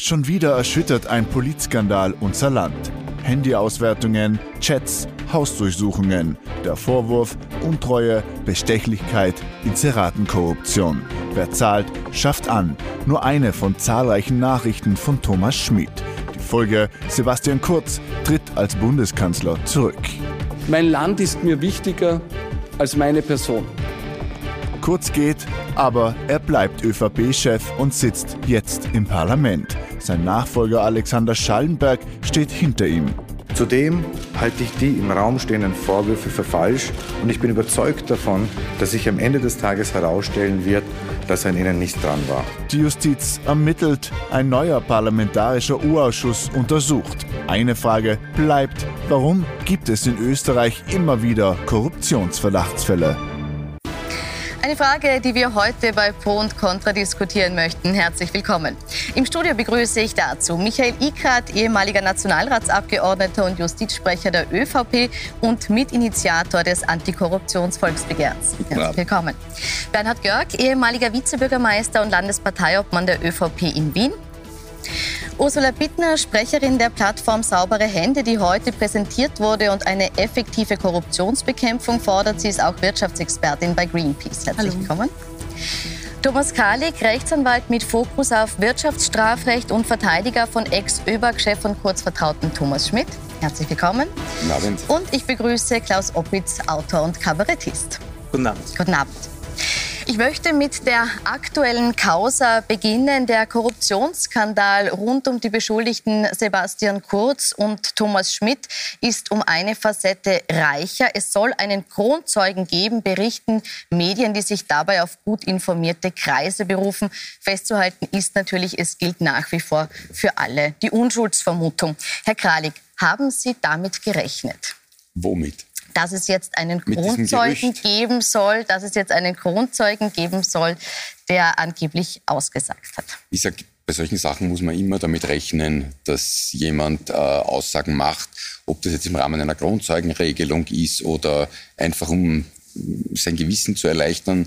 Schon wieder erschüttert ein Polizskandal unser Land. Handyauswertungen, Chats, Hausdurchsuchungen. Der Vorwurf Untreue, Bestechlichkeit, Inseratenkorruption. Wer zahlt, schafft an. Nur eine von zahlreichen Nachrichten von Thomas Schmid. Die Folge: Sebastian Kurz tritt als Bundeskanzler zurück. Mein Land ist mir wichtiger als meine Person. Kurz geht, aber er bleibt ÖVP-Chef und sitzt jetzt im Parlament. Sein Nachfolger Alexander Schallenberg steht hinter ihm. Zudem halte ich die im Raum stehenden Vorwürfe für falsch und ich bin überzeugt davon, dass sich am Ende des Tages herausstellen wird, dass er an ihnen nicht dran war. Die Justiz ermittelt, ein neuer parlamentarischer U-Ausschuss untersucht. Eine Frage bleibt, warum gibt es in Österreich immer wieder Korruptionsverdachtsfälle? Eine Frage, die wir heute bei Pro und Contra diskutieren möchten. Herzlich willkommen. Im Studio begrüße ich dazu Michael Ikrat, ehemaliger Nationalratsabgeordneter und Justizsprecher der ÖVP und Mitinitiator des Antikorruptionsvolksbegehrens. Herzlich willkommen. Bernhard Görg, ehemaliger Vizebürgermeister und Landesparteiobmann der ÖVP in Wien. Ursula Bittner, Sprecherin der Plattform Saubere Hände, die heute präsentiert wurde und eine effektive Korruptionsbekämpfung fordert. Sie ist auch Wirtschaftsexpertin bei Greenpeace. Herzlich Hallo. willkommen. Thomas Kalik, Rechtsanwalt mit Fokus auf Wirtschaftsstrafrecht und Verteidiger von Ex-ÖBAG-Chef und Kurzvertrauten Thomas Schmidt. Herzlich willkommen. Guten Abend. Und ich begrüße Klaus Oppitz, Autor und Kabarettist. Guten Abend. Guten Abend. Ich möchte mit der aktuellen Causa beginnen. Der Korruptionsskandal rund um die Beschuldigten Sebastian Kurz und Thomas Schmidt ist um eine Facette reicher. Es soll einen Kronzeugen geben, berichten Medien, die sich dabei auf gut informierte Kreise berufen. Festzuhalten ist natürlich, es gilt nach wie vor für alle die Unschuldsvermutung. Herr Kralik, haben Sie damit gerechnet? Womit? Dass es jetzt einen Kronzeugen geben soll, dass es jetzt einen Kronzeugen geben soll, der angeblich ausgesagt hat. Ich sage, bei solchen Sachen muss man immer damit rechnen, dass jemand äh, Aussagen macht, ob das jetzt im Rahmen einer Kronzeugenregelung ist oder einfach um sein Gewissen zu erleichtern.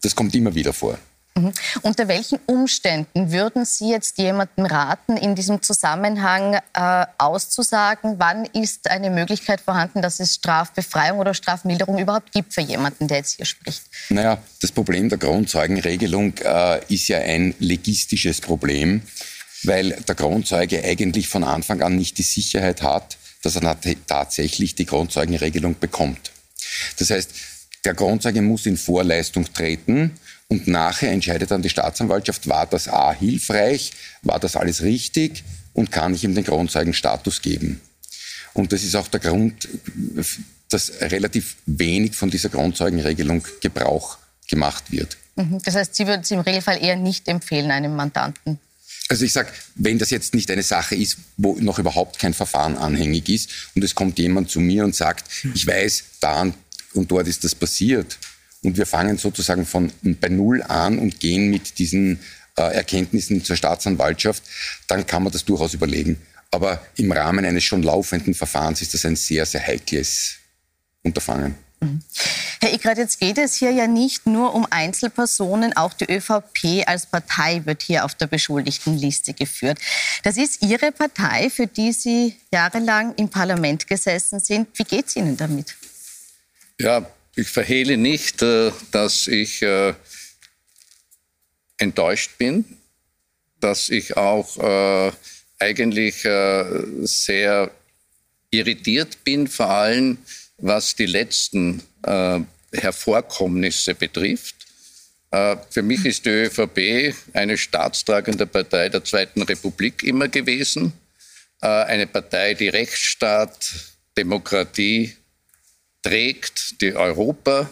Das kommt immer wieder vor. Mhm. Unter welchen Umständen würden Sie jetzt jemandem raten, in diesem Zusammenhang äh, auszusagen, wann ist eine Möglichkeit vorhanden, dass es Strafbefreiung oder Strafmilderung überhaupt gibt für jemanden, der jetzt hier spricht? Naja, das Problem der Kronzeugenregelung äh, ist ja ein legistisches Problem, weil der Kronzeuge eigentlich von Anfang an nicht die Sicherheit hat, dass er tatsächlich die Kronzeugenregelung bekommt. Das heißt, der Kronzeuge muss in Vorleistung treten und nachher entscheidet dann die Staatsanwaltschaft, war das A hilfreich, war das alles richtig und kann ich ihm den Kronzeugenstatus geben. Und das ist auch der Grund, dass relativ wenig von dieser Kronzeugenregelung Gebrauch gemacht wird. Mhm. Das heißt, Sie würden es im Regelfall eher nicht empfehlen, einem Mandanten? Also ich sage, wenn das jetzt nicht eine Sache ist, wo noch überhaupt kein Verfahren anhängig ist und es kommt jemand zu mir und sagt, ich weiß, da und dort ist das passiert, und wir fangen sozusagen von bei Null an und gehen mit diesen äh, Erkenntnissen zur Staatsanwaltschaft, dann kann man das durchaus überlegen. Aber im Rahmen eines schon laufenden Verfahrens ist das ein sehr, sehr heikles Unterfangen. Mhm. Herr Eckert, jetzt geht es hier ja nicht nur um Einzelpersonen, auch die ÖVP als Partei wird hier auf der Beschuldigtenliste geführt. Das ist Ihre Partei, für die Sie jahrelang im Parlament gesessen sind. Wie geht es Ihnen damit? Ja, ich verhehle nicht, äh, dass ich äh, enttäuscht bin, dass ich auch äh, eigentlich sehr irritiert bin, vor allem was die letzten Hervorkommnisse betrifft. Für mich ist die ÖVP eine staatstragende Partei der Zweiten Republik immer gewesen. Eine Partei, die Rechtsstaat, Demokratie, trägt, die Europa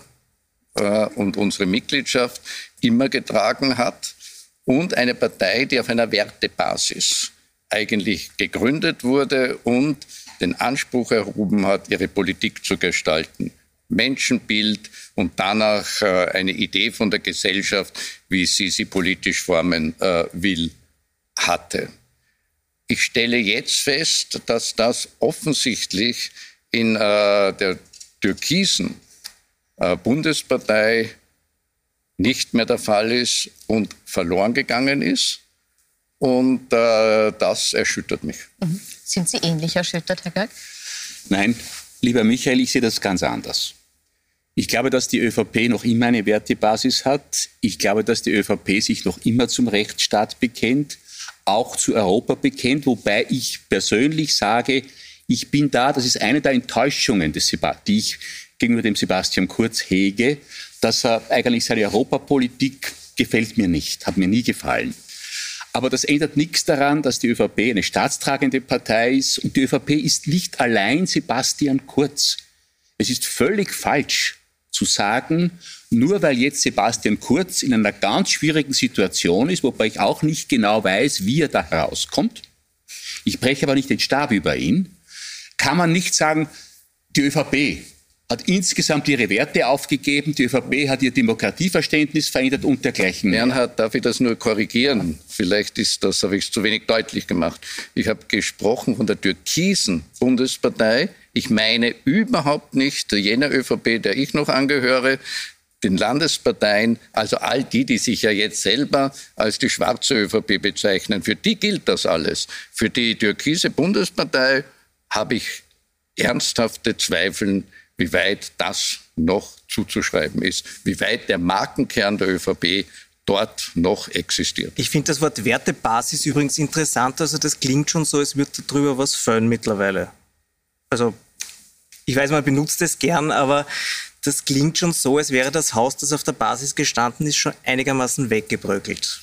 äh, und unsere Mitgliedschaft immer getragen hat und eine Partei, die auf einer Wertebasis eigentlich gegründet wurde und den Anspruch erhoben hat, ihre Politik zu gestalten. Menschenbild und danach äh, eine Idee von der Gesellschaft, wie sie sie politisch formen äh, will, hatte. Ich stelle jetzt fest, dass das offensichtlich in äh, der türkisen äh, Bundespartei nicht mehr der Fall ist und verloren gegangen ist. Und äh, das erschüttert mich. Mhm. Sind Sie ähnlich erschüttert, Herr Görg? Nein, lieber Michael, ich sehe das ganz anders. Ich glaube, dass die ÖVP noch immer eine Wertebasis hat. Ich glaube, dass die ÖVP sich noch immer zum Rechtsstaat bekennt, auch zu Europa bekennt, wobei ich persönlich sage, ich bin da, das ist eine der Enttäuschungen, des die ich gegenüber dem Sebastian Kurz hege, dass er eigentlich seine Europapolitik gefällt mir nicht, hat mir nie gefallen. Aber das ändert nichts daran, dass die ÖVP eine staatstragende Partei ist und die ÖVP ist nicht allein Sebastian Kurz. Es ist völlig falsch zu sagen, nur weil jetzt Sebastian Kurz in einer ganz schwierigen Situation ist, wobei ich auch nicht genau weiß, wie er da herauskommt, ich breche aber nicht den Stab über ihn, kann man nicht sagen, die ÖVP hat insgesamt ihre Werte aufgegeben, die ÖVP hat ihr Demokratieverständnis verändert und dergleichen. Bernhard, darf ich das nur korrigieren? Vielleicht ist das, habe ich es zu wenig deutlich gemacht. Ich habe gesprochen von der türkisen Bundespartei. Ich meine überhaupt nicht jener ÖVP, der ich noch angehöre, den Landesparteien, also all die, die sich ja jetzt selber als die schwarze ÖVP bezeichnen, für die gilt das alles. Für die türkise Bundespartei habe ich ernsthafte Zweifel, wie weit das noch zuzuschreiben ist, wie weit der Markenkern der ÖVP dort noch existiert. Ich finde das Wort Wertebasis übrigens interessant. Also das klingt schon so, als würde darüber was fällen mittlerweile. Also ich weiß, man benutzt es gern, aber das klingt schon so, als wäre das Haus, das auf der Basis gestanden ist, schon einigermaßen weggebröckelt.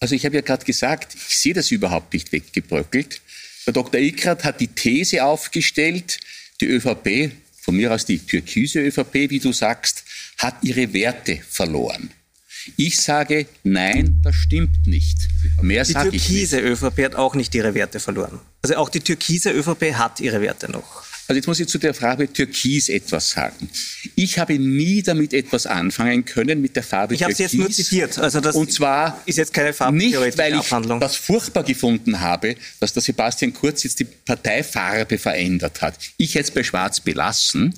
Also ich habe ja gerade gesagt, ich sehe das überhaupt nicht weggebröckelt. Der Dr. Ikrat hat die These aufgestellt, die ÖVP, von mir aus die türkise ÖVP, wie du sagst, hat ihre Werte verloren. Ich sage, nein, das stimmt nicht. Mehr die türkise ÖVP hat auch nicht ihre Werte verloren. Also auch die türkise ÖVP hat ihre Werte noch. Also jetzt muss ich zu der Frage Türkis etwas sagen. Ich habe nie damit etwas anfangen können mit der Farbe ich Türkis. Ich habe sie jetzt nur zitiert. Also das und zwar ist jetzt keine Farbentheoretische nicht, weil ich das furchtbar gefunden habe, dass der Sebastian Kurz jetzt die Parteifarbe verändert hat. Ich hätte es bei Schwarz belassen.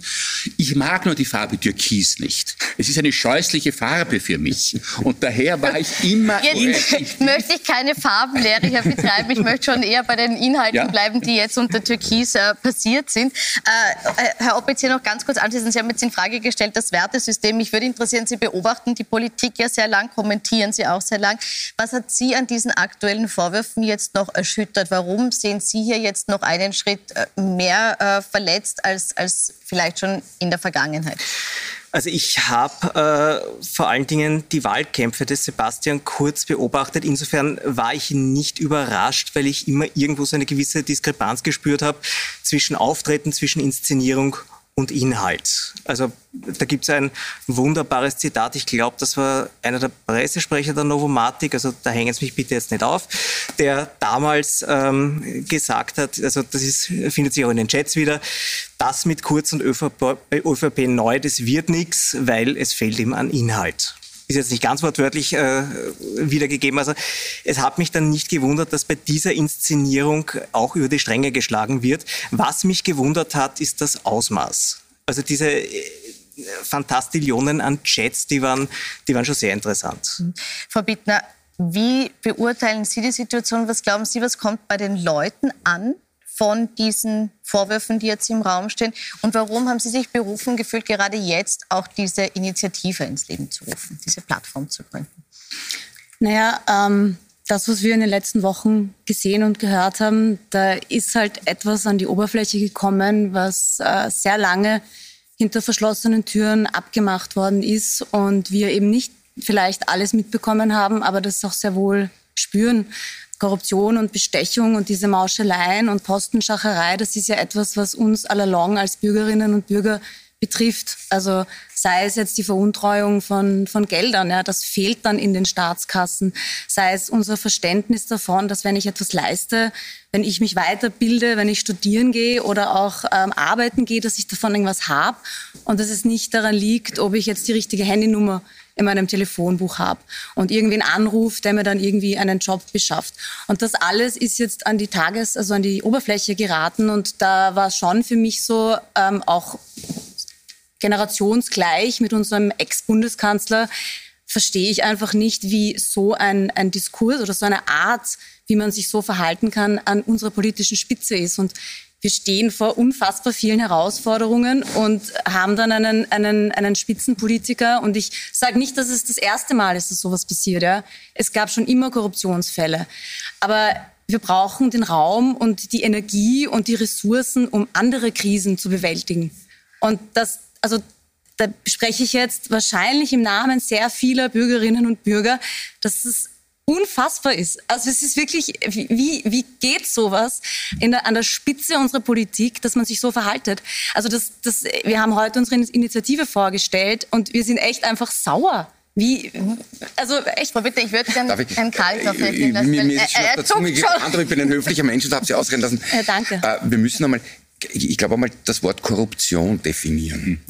Ich mag nur die Farbe Türkis nicht. Es ist eine scheußliche Farbe für mich. Und daher war ich immer... Jetzt möchte ich keine Farbenlehre hier betreiben. Ich möchte schon eher bei den Inhalten ja? bleiben, die jetzt unter Türkis äh, passiert sind. Äh, Herr Opitz, hier noch ganz kurz anschließend. Sie haben jetzt in Frage gestellt, das Wertesystem. Mich würde interessieren, Sie beobachten die Politik ja sehr lang, kommentieren Sie auch sehr lang. Was hat Sie an diesen aktuellen Vorwürfen jetzt noch erschüttert? Warum sehen Sie hier jetzt noch einen Schritt äh, mehr äh, verletzt als, als vielleicht schon in der Vergangenheit? Also ich habe äh, vor allen Dingen die Wahlkämpfe des Sebastian Kurz beobachtet. Insofern war ich nicht überrascht, weil ich immer irgendwo so eine gewisse Diskrepanz gespürt habe zwischen Auftreten, zwischen Inszenierung und Inhalt. Also da gibt es ein wunderbares Zitat. Ich glaube, das war einer der Pressesprecher der Novomatic, also da hängen Sie mich bitte jetzt nicht auf, der damals ähm, gesagt hat, also das ist, findet sich auch in den Chats wieder, das mit Kurz und ÖVP, ÖVP neu, das wird nichts, weil es fehlt ihm an Inhalt ist jetzt nicht ganz wortwörtlich äh, wiedergegeben. Also es hat mich dann nicht gewundert, dass bei dieser Inszenierung auch über die Stränge geschlagen wird. Was mich gewundert hat, ist das Ausmaß. Also diese äh, Fantastillionen an Chats, die waren, die waren schon sehr interessant. Frau Bittner, wie beurteilen Sie die Situation? Was glauben Sie, was kommt bei den Leuten an? Von diesen Vorwürfen, die jetzt im Raum stehen? Und warum haben Sie sich berufen gefühlt, gerade jetzt auch diese Initiative ins Leben zu rufen, diese Plattform zu gründen? Naja, ähm, das, was wir in den letzten Wochen gesehen und gehört haben, da ist halt etwas an die Oberfläche gekommen, was äh, sehr lange hinter verschlossenen Türen abgemacht worden ist und wir eben nicht vielleicht alles mitbekommen haben, aber das auch sehr wohl spüren. Korruption und Bestechung und diese Mauscheleien und Postenschacherei, das ist ja etwas, was uns allalong als Bürgerinnen und Bürger betrifft. Also sei es jetzt die Veruntreuung von, von Geldern, ja, das fehlt dann in den Staatskassen. Sei es unser Verständnis davon, dass wenn ich etwas leiste, wenn ich mich weiterbilde, wenn ich studieren gehe oder auch ähm, arbeiten gehe, dass ich davon irgendwas habe und dass es nicht daran liegt, ob ich jetzt die richtige Handynummer in meinem Telefonbuch habe und irgendwen anruft, der mir dann irgendwie einen Job beschafft. Und das alles ist jetzt an die Tages-, also an die Oberfläche geraten und da war schon für mich so ähm, auch generationsgleich mit unserem Ex-Bundeskanzler verstehe ich einfach nicht, wie so ein, ein Diskurs oder so eine Art, wie man sich so verhalten kann, an unserer politischen Spitze ist. Und wir stehen vor unfassbar vielen Herausforderungen und haben dann einen, einen, einen Spitzenpolitiker. Und ich sage nicht, dass es das erste Mal ist, dass sowas passiert. Ja. Es gab schon immer Korruptionsfälle. Aber wir brauchen den Raum und die Energie und die Ressourcen, um andere Krisen zu bewältigen. Und das, also da spreche ich jetzt wahrscheinlich im Namen sehr vieler Bürgerinnen und Bürger, dass es unfassbar ist. Also es ist wirklich, wie, wie geht sowas in der, an der Spitze unserer Politik, dass man sich so verhaltet? Also das, das, wir haben heute unsere Initiative vorgestellt und wir sind echt einfach sauer. Wie, also echt. Frau Bitte, ich würde gerne einen Kaltkaffee äh, lassen. Mir, mir ist auf gebrannt, ich bin ein höflicher Mensch und habe Sie ausreden lassen. Ja, danke. Äh, wir müssen einmal ich glaube einmal das Wort Korruption definieren.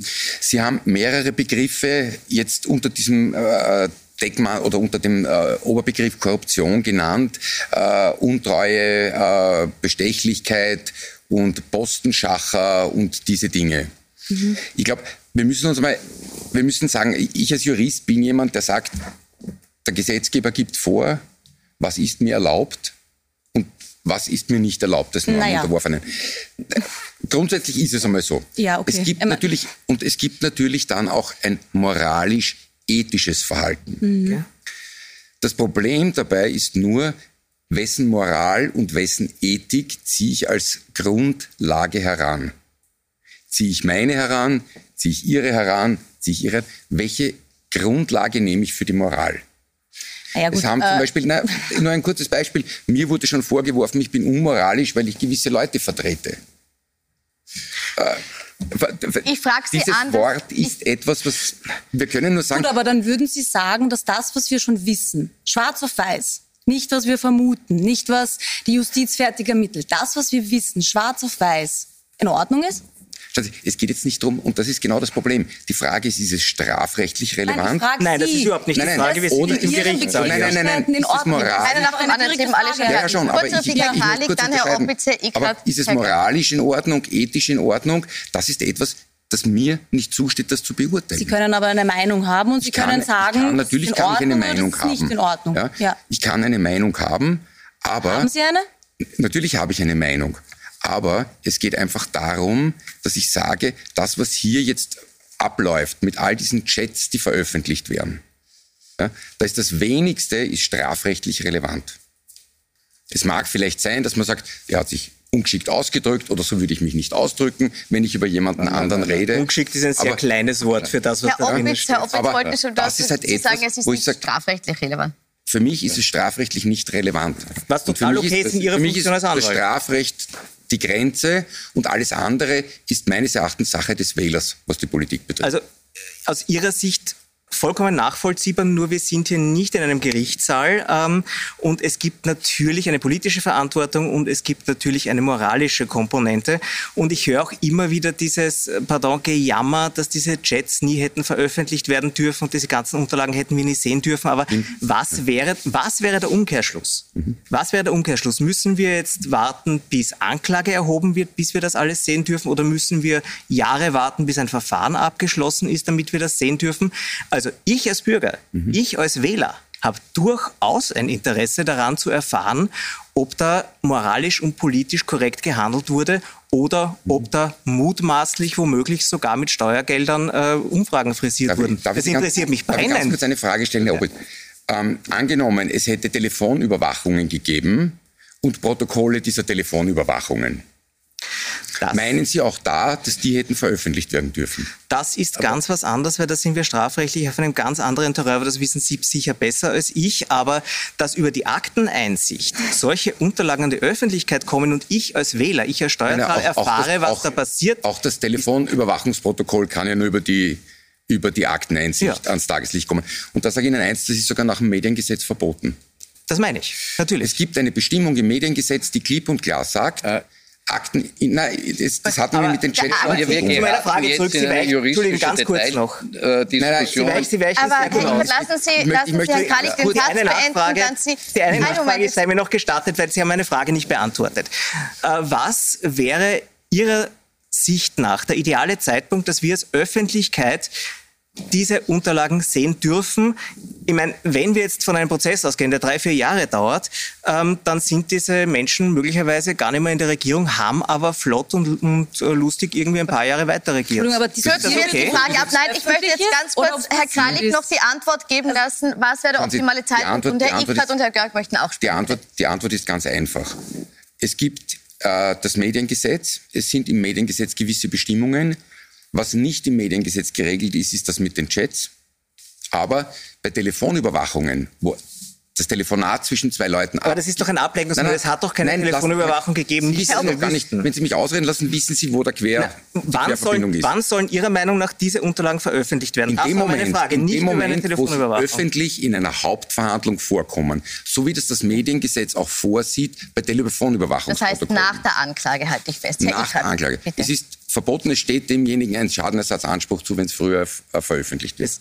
Sie haben mehrere Begriffe jetzt unter diesem äh, Deckmal oder unter dem äh, Oberbegriff Korruption genannt, äh, Untreue, äh, Bestechlichkeit und Postenschacher und diese Dinge. Mhm. Ich glaube, wir müssen uns mal, wir müssen sagen, ich als Jurist bin jemand, der sagt, der Gesetzgeber gibt vor, was ist mir erlaubt und was ist mir nicht erlaubt, das naja. unterworfenen. Grundsätzlich ist es einmal so. Ja, okay. Es gibt natürlich, und es gibt natürlich dann auch ein moralisch ethisches Verhalten. Mhm. Das Problem dabei ist nur, wessen Moral und wessen Ethik ziehe ich als Grundlage heran. Ziehe ich meine heran, ziehe ich ihre heran, ziehe ich ihre, welche Grundlage nehme ich für die Moral? Ja, gut, es haben zum äh, Beispiel, na, nur ein kurzes Beispiel, mir wurde schon vorgeworfen, ich bin unmoralisch, weil ich gewisse Leute vertrete. Äh, ich frage Sie Dieses an. Wort ist etwas, was wir können nur sagen. Gut, aber dann würden Sie sagen, dass das, was wir schon wissen, schwarz auf weiß, nicht was wir vermuten, nicht was die Justiz fertig ermittelt, das, was wir wissen, schwarz auf weiß, in Ordnung ist? Es geht jetzt nicht darum, und das ist genau das Problem. Die Frage ist, ist es strafrechtlich relevant? Nein, nein das ist überhaupt nicht nein, die Frage. Wir sind im Gericht. Nein, nein, nein, nein. Ist es moralisch? Einer nach dem anderen eben alle schon ja, schon, aber ich, ich, ich muss kurz Herr Opitze, aber ist es moralisch in Ordnung, ethisch in Ordnung? Das ist etwas, das mir nicht zusteht, das zu beurteilen. Sie können aber eine Meinung haben und Sie kann, können sagen, kann, natürlich kann ich eine Meinung haben. Nicht in Ordnung. Ja? ja? Ich kann eine Meinung haben, aber haben Sie eine? Natürlich habe ich eine Meinung. Aber es geht einfach darum, dass ich sage, das, was hier jetzt abläuft mit all diesen Chats, die veröffentlicht werden, ja, da ist das wenigste ist strafrechtlich relevant. Es mag vielleicht sein, dass man sagt, er hat sich ungeschickt ausgedrückt oder so würde ich mich nicht ausdrücken, wenn ich über jemanden anderen rede. Ungeschickt ist ein sehr aber, kleines Wort für das, was Herr da drin steht. Herr Opitz wollte schon das, das ist halt etwas, sagen, es ist nicht sag, strafrechtlich relevant. Für mich ist es strafrechtlich nicht relevant. Was total okay ist in Ihrer Funktion als Anwalt. Das Strafrecht die Grenze und alles andere ist meines Erachtens Sache des Wählers, was die Politik betrifft. Also aus Ihrer Sicht vollkommen nachvollziehbar, nur wir sind hier nicht in einem Gerichtssaal ähm, und es gibt natürlich eine politische Verantwortung und es gibt natürlich eine moralische Komponente und ich höre auch immer wieder dieses, äh, pardon, Gejammer, dass diese Chats nie hätten veröffentlicht werden dürfen und diese ganzen Unterlagen hätten wir nie sehen dürfen, aber mhm. was wäre, was wäre der Umkehrschluss? Mhm. Was wäre der Umkehrschluss? Müssen wir jetzt warten, bis Anklage erhoben wird, bis wir das alles sehen dürfen oder müssen wir Jahre warten, bis ein Verfahren abgeschlossen ist, damit wir das sehen dürfen? Also ich als Bürger, mhm. ich als Wähler habe durchaus ein Interesse daran zu erfahren, ob da moralisch und politisch korrekt gehandelt wurde oder ob da mutmaßlich womöglich sogar mit Steuergeldern äh, Umfragen frisiert darf wurden. Ich, das interessiert ganz, mich brennend. Darf ich ganz kurz eine Frage stellen, Herr ja. Ähm, angenommen, es hätte Telefonüberwachungen gegeben und Protokolle dieser Telefonüberwachungen. Das Meinen Sie auch da, dass die hätten veröffentlicht werden dürfen? Das ist aber ganz was anderes, weil da sind wir strafrechtlich auf einem ganz anderen Terrain, aber das wissen Sie sicher besser als ich. Aber dass über die Akteneinsicht solche Unterlagen an die Öffentlichkeit kommen und ich als Wähler, ich als Steuerzahler ja, erfahre, das, was auch, da passiert. Auch das Telefonüberwachungsprotokoll kann ja nur über die über die Akteneinsicht ja. ans Tageslicht kommen. Und da sage ich Ihnen eins, das ist sogar nach dem Mediengesetz verboten. Das meine ich, natürlich. Es gibt eine Bestimmung im Mediengesetz, die klipp und klar sagt, äh, Akten, nein, das, das hatten wir mit den Chat. Aber wir gehen zu meiner Frage zurück, Sie weichen, Entschuldigung, ganz kurz Detail, noch. Äh, nein, nein, Sie weichen, Sie weichen aber sehr genau lassen Sie, ich lassen möchte, Sie Herrn Kalik den Satz beenden, dann Sie... Die eine Nachfrage sei mir noch gestattet, weil Sie haben meine Frage nicht beantwortet. Äh, was wäre Ihrer Sicht nach der ideale Zeitpunkt, dass wir als Öffentlichkeit diese Unterlagen sehen dürfen. Ich meine, wenn wir jetzt von einem Prozess ausgehen, der drei, vier Jahre dauert, ähm, dann sind diese Menschen möglicherweise gar nicht mehr in der Regierung, haben aber flott und, und äh, lustig irgendwie ein paar Jahre weiter regiert. Aber die, das okay? die Frage ab. Nein, ich möchte jetzt ganz kurz Herr Kralik noch die Antwort geben lassen. Was wäre der optimale Zeitpunkt? Und Herr Ickert und Herr Görg möchten auch sprechen. Die Antwort, die Antwort ist ganz einfach. Es gibt äh, das Mediengesetz. Es sind im Mediengesetz gewisse Bestimmungen. Was nicht im Mediengesetz geregelt ist, ist das mit den Chats. Aber bei Telefonüberwachungen, wo das Telefonat zwischen zwei Leuten ab. Aber das ist doch ein Ablenkungsmittel. Es hat doch keine nein, Telefonüberwachung lassen, gegeben. Sie wissen doch gar nicht. Wenn Sie mich ausreden lassen, wissen Sie, wo der Quer, Na, wann, sollen, ist. wann sollen Ihrer Meinung nach diese Unterlagen veröffentlicht werden? In das dem Moment, Frage, in dem Moment wo sie öffentlich in einer Hauptverhandlung vorkommen. So wie das das Mediengesetz auch vorsieht bei Telefonüberwachung. Das heißt, nach der Anklage halte ich fest. Nach der Anklage. Bitte. Es ist verboten, es steht demjenigen ein Schadenersatzanspruch zu, wenn es früher äh, veröffentlicht wird.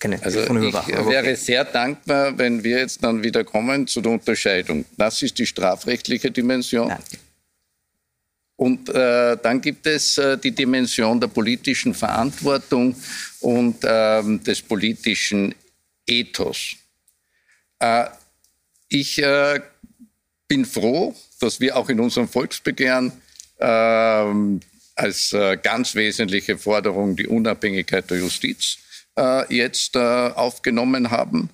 Keine also ich wäre sehr dankbar, wenn wir jetzt dann wieder kommen zu der Unterscheidung. Das ist die strafrechtliche Dimension. Nein. Und äh, dann gibt es äh, die Dimension der politischen Verantwortung und ähm, des politischen Ethos. Äh, ich äh, bin froh, dass wir auch in unserem Volksbegehren ähm, als äh, ganz wesentliche Forderung die Unabhängigkeit der Justiz äh, jetzt äh, aufgenommen haben,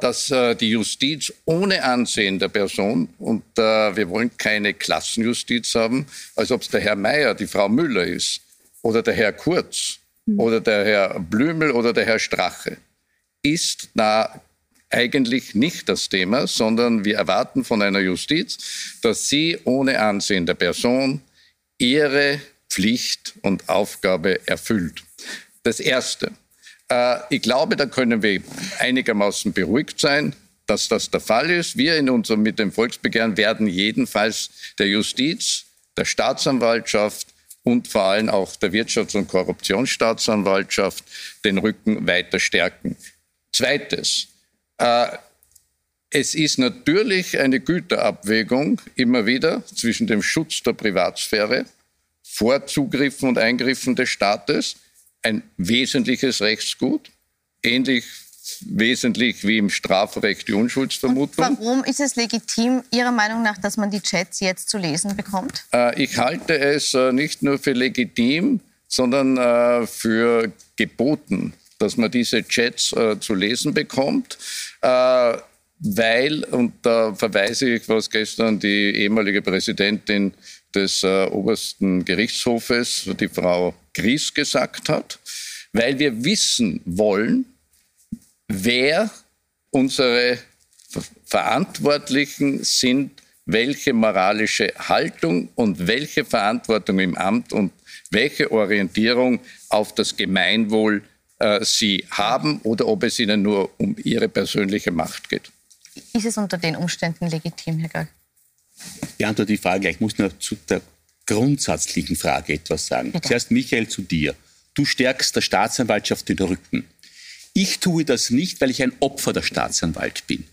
dass die Justiz ohne Ansehen der Person, und wir wollen keine Klassenjustiz haben, als ob es der Herr Mayer, die Frau Müller ist, oder der Herr Kurz, mhm. oder der Herr Blümel oder der Herr Strache, ist da eigentlich nicht das Thema, sondern wir erwarten von einer Justiz, dass sie ohne Ansehen der Person ihre Pflicht und Aufgabe erfüllt. Das Erste. Äh, ich glaube, da können wir einigermaßen beruhigt sein, dass das der Fall ist. Wir in unserem mit dem Volksbegehren werden jedenfalls der Justiz, der Staatsanwaltschaft und vor allem auch der Wirtschafts- und Korruptionsstaatsanwaltschaft den Rücken weiter stärken. Zweites. Äh, es ist natürlich eine Güterabwägung immer wieder zwischen dem Schutz der Privatsphäre vor Zugriffen und Eingriffen des Staates ein wesentliches Rechtsgut, ähnlich wesentlich wie im Strafrecht die Unschuldsvermutung. Und warum ist es legitim, Ihrer Meinung nach, dass man die Chats jetzt zu lesen bekommt? Äh, ich halte es äh, nicht nur für legitim, sondern äh, für geboten, dass man diese Chats zu lesen bekommt weil, und da verweise ich, was gestern die ehemalige Präsidentin des äh, obersten Gerichtshofes, die Frau Gries, gesagt hat, weil wir wissen wollen, wer unsere Verantwortlichen sind, welche moralische Haltung und welche Verantwortung im Amt und welche Orientierung auf das Gemeinwohl äh, sie haben oder ob es ihnen nur um ihre persönliche Macht geht. Ist es unter den Umständen legitim, Herr Gall? Ich beantworte die Frage gleich. Ich muss nur zu der grundsätzlichen Frage etwas sagen. Bitte. Zuerst, Michael, zu dir. Du stärkst der Staatsanwaltschaft den Rücken. Ich tue das nicht, weil ich ein Opfer der Staatsanwalt bin.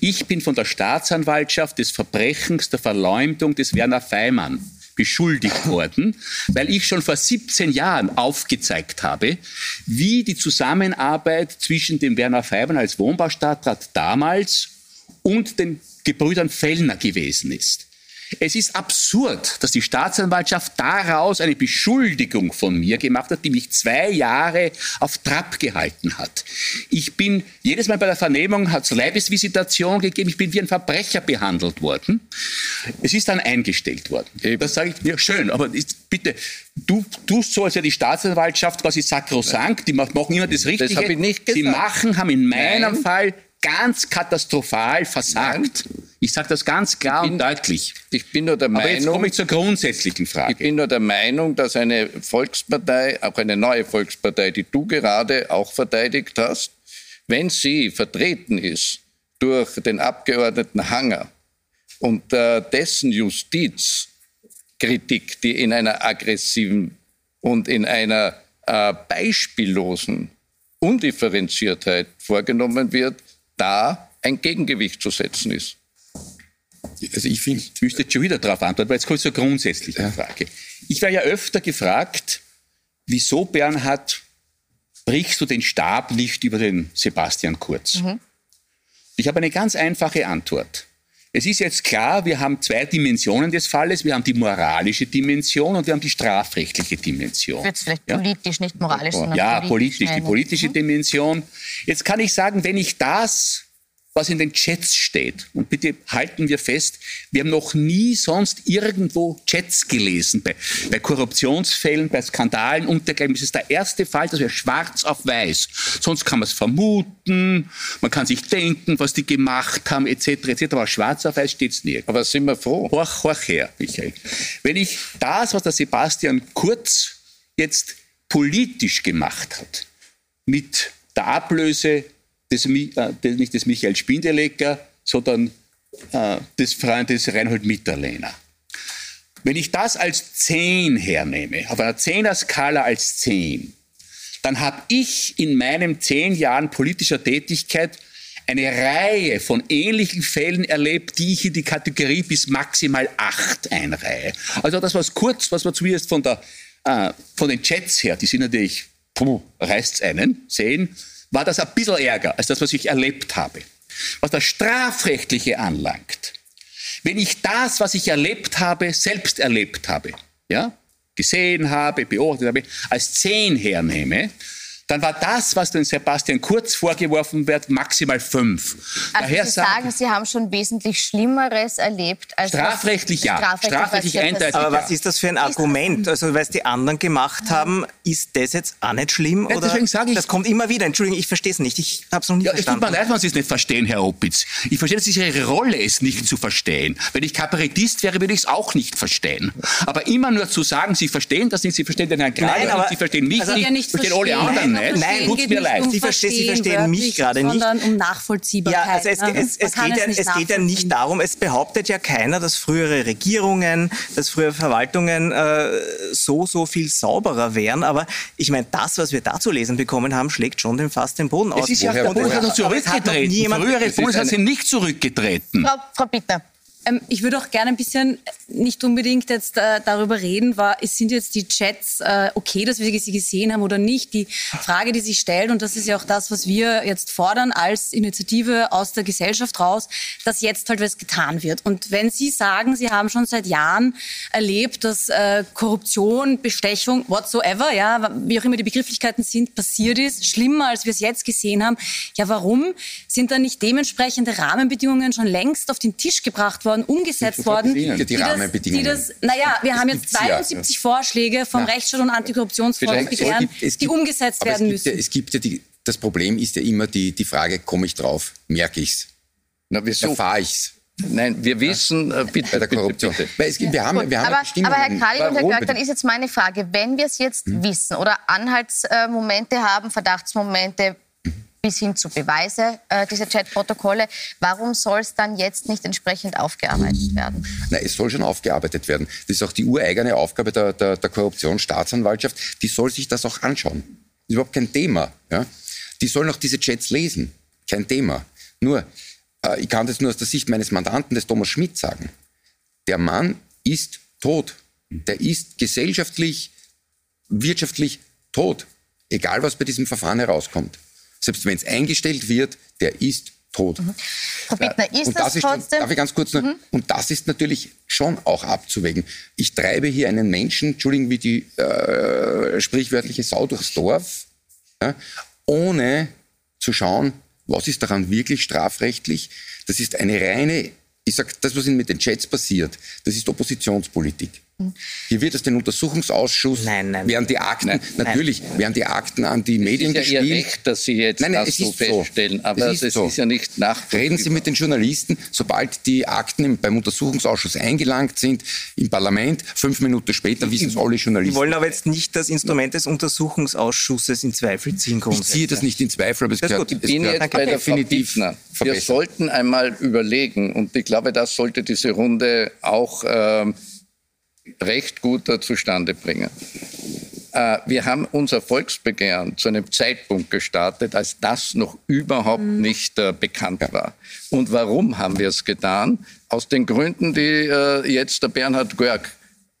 Ich bin von der Staatsanwaltschaft des Verbrechens der Verleumdung des Werner Feimann beschuldigt worden, weil ich schon vor 17 Jahren aufgezeigt habe, wie die Zusammenarbeit zwischen dem Werner Feimann als Wohnbaustadtrat damals und den Gebrüdern Fellner gewesen ist. Es ist absurd, dass die Staatsanwaltschaft daraus eine Beschuldigung von mir gemacht hat, die mich zwei Jahre auf Trab gehalten hat. Ich bin jedes Mal bei der Vernehmung hat es Leibesvisitation gegeben. Ich bin wie ein Verbrecher behandelt worden. Es ist dann eingestellt worden. Das sage ich, ja, schön, aber ist, bitte, du tust so, als wäre die Staatsanwaltschaft quasi sakrosankt. Die machen immer das Richtige. Das ich nicht gesagt. Sie machen, haben in meinem Nein. Fall ganz katastrophal versagt. Nein. Ich sage das ganz klar bin, und deutlich. Ich bin nur der Meinung. Aber jetzt komme ich zur grundsätzlichen Frage. Ich bin nur der Meinung, dass eine Volkspartei, auch eine neue Volkspartei, die du gerade auch verteidigt hast, wenn sie vertreten ist durch den Abgeordneten Hanger und äh, dessen Justizkritik, die in einer aggressiven und in einer äh, beispiellosen Undifferenziertheit vorgenommen wird, da ein Gegengewicht zu setzen ist. Also ich finde, ich müsste jetzt schon wieder darauf antworten, weil jetzt kommt zur grundsätzlichen Frage. Ich war ja öfter gefragt, wieso Bernhard brichst du den Stab nicht über den Sebastian Kurz? Mhm. Ich habe eine ganz einfache Antwort. Es ist jetzt klar, wir haben zwei Dimensionen des Falles. Wir haben die moralische Dimension und wir haben die strafrechtliche Dimension. Wird vielleicht ja? politisch, nicht moralisch, sondern Ja, politisch, politisch die politische mhm. Dimension. Jetzt kann ich sagen, wenn ich das was in den Chats steht. Und bitte halten wir fest, wir haben noch nie sonst irgendwo Chats gelesen. Bei, bei Korruptionsfällen, bei Skandalen und dergleichen. Das ist der erste Fall, dass wir schwarz auf weiß. Sonst kann man es vermuten, man kann sich denken, was die gemacht haben, etc. etc. Aber schwarz auf weiß steht es nirgends. Aber sind wir froh? Horch, horch her, Michael. Wenn ich das, was der Sebastian Kurz jetzt politisch gemacht hat, mit der Ablöse des, äh, nicht des Michael Spindelecker, sondern äh, des Freundes Reinhold Mitterlehner. Wenn ich das als 10 hernehme, auf einer 10er-Skala als 10, dann habe ich in meinen zehn Jahren politischer Tätigkeit eine Reihe von ähnlichen Fällen erlebt, die ich in die Kategorie bis maximal 8 einreihe. Also das, was kurz, was wir zumindest von, der, äh, von den Chats her, die sind natürlich, puh, reißt's einen, sehen, war das ein bisschen ärger als das, was ich erlebt habe. Was das Strafrechtliche anlangt, wenn ich das, was ich erlebt habe, selbst erlebt habe, ja, gesehen habe, beobachtet habe, als zehn hernehme, dann war das, was dem Sebastian Kurz vorgeworfen wird, maximal fünf. Also Daher Sie sagen, Sie haben schon wesentlich Schlimmeres erlebt als strafrechtlich ja, strafrechtlich, strafrechtlich eindeutig. Aber was ist das für ein Argument? Also, weil es die anderen gemacht ja. haben, ist das jetzt auch nicht schlimm? Ja, oder? Deswegen sage ich, das kommt immer wieder. Entschuldigung, ich verstehe es nicht. Ich habe es noch nie ja, verstanden. Es tut mir leid, wenn Sie es nicht verstehen, Herr Opitz. Ich verstehe, das ist Ihre Rolle, es nicht zu verstehen. Wenn ich Kabarettist wäre, würde ich es auch nicht verstehen. Aber immer nur zu sagen, Sie verstehen das nicht, Sie verstehen den Herrn Kramer, Sie verstehen mich also nicht, Sie verstehen alle anderen nicht. Nein, tut's mir leid. Um Sie, verstehen, Sie verstehen mich gerade nicht. Sondern um Nachvollziehbarkeit. Ja, also es, ne? es, es, geht, ja, es geht ja nicht darum, es behauptet ja keiner, dass frühere Regierungen, dass frühere Verwaltungen äh, so, so viel sauberer wären. Aber ich meine, das, was wir da zu lesen bekommen haben, schlägt schon den fast den Boden aus. Es ist ja, der Bundesrat hat zurückgetreten. Frühere Bundesrat sind nicht zurückgetreten. Frau, Frau Bittner. Ähm, ich würde auch gerne ein bisschen nicht unbedingt jetzt äh, darüber reden, war, sind jetzt die Chats äh, okay, dass wir sie gesehen haben oder nicht. Die Frage, die sich stellt, und das ist ja auch das, was wir jetzt fordern als Initiative aus der Gesellschaft raus, dass jetzt halt was getan wird. Und wenn Sie sagen, Sie haben schon seit Jahren erlebt, dass äh, Korruption, Bestechung, whatsoever, ja, wie auch immer die Begrifflichkeiten sind, passiert ist, schlimmer als wir es jetzt gesehen haben, ja, warum sind dann nicht dementsprechende Rahmenbedingungen schon längst auf den Tisch gebracht worden? Worden, umgesetzt worden. Die, die Rahmenbedingungen. Die das, naja, wir haben jetzt 72 ja. Vorschläge vom ja. Rechtsstaat- und Antikorruptionsfonds die umgesetzt werden müssen. Ja, es gibt ja die, das Problem ist ja immer die, die Frage, komme ich drauf, merke ich es? Na, wieso? Erfahre ich es? Nein, wir wissen, äh, bitte, bei der Korruption. Bitte, bitte. Gibt, wir haben, wir haben aber, aber Herr Kali und Herr Görg, dann ist jetzt meine Frage, wenn wir es jetzt hm? wissen oder Anhaltsmomente haben, Verdachtsmomente, bis hin zu Beweise, äh, diese Chatprotokolle. Warum soll es dann jetzt nicht entsprechend aufgearbeitet werden? Nein, es soll schon aufgearbeitet werden. Das ist auch die ureigene Aufgabe der, der, der Korruptionsstaatsanwaltschaft. Die soll sich das auch anschauen. Das ist überhaupt kein Thema. Ja? Die sollen auch diese Chats lesen. Kein Thema. Nur, äh, ich kann das nur aus der Sicht meines Mandanten, des Thomas Schmidt, sagen. Der Mann ist tot. Der ist gesellschaftlich, wirtschaftlich tot. Egal, was bei diesem Verfahren herauskommt selbst wenn es eingestellt wird, der ist tot. Mhm. Frau Bittner, ist und das, das ist trotzdem? Darf ich ganz kurz noch, mhm. Und das ist natürlich schon auch abzuwägen. Ich treibe hier einen Menschen, Entschuldigung, wie die äh, sprichwörtliche Sau durchs Dorf, ja, ohne zu schauen, was ist daran wirklich strafrechtlich. Das ist eine reine, ich sage, das, was mit den Chats passiert, das ist Oppositionspolitik. Hier wird es den Untersuchungsausschuss, nein, nein, werden die Akten, nein, natürlich nein. werden die Akten an die Medien gespielt. Es ist ja Ihr Recht, dass Sie jetzt nein, nein, das so feststellen, so. aber es ist, so. ist, ja nicht nachvollziehbar. Reden Sie mit den Journalisten, sobald die Akten beim Untersuchungsausschuss eingelangt sind, im Parlament, fünf Minuten später wissen es alle Journalisten. Sie wollen aber jetzt nicht das Instrument des Untersuchungsausschusses in Zweifel ziehen Ich ziehe das nicht in Zweifel, aber es das gehört, ich bin jetzt gehört bei der definitiv Wir sollten einmal überlegen, und ich glaube, das sollte diese Runde auch... Ähm, recht gut zustande bringen. Äh, wir haben unser Volksbegehren zu einem Zeitpunkt gestartet, als das noch überhaupt mhm. nicht äh, bekannt war. Und warum haben wir es getan? Aus den Gründen, die äh, jetzt der Bernhard Görg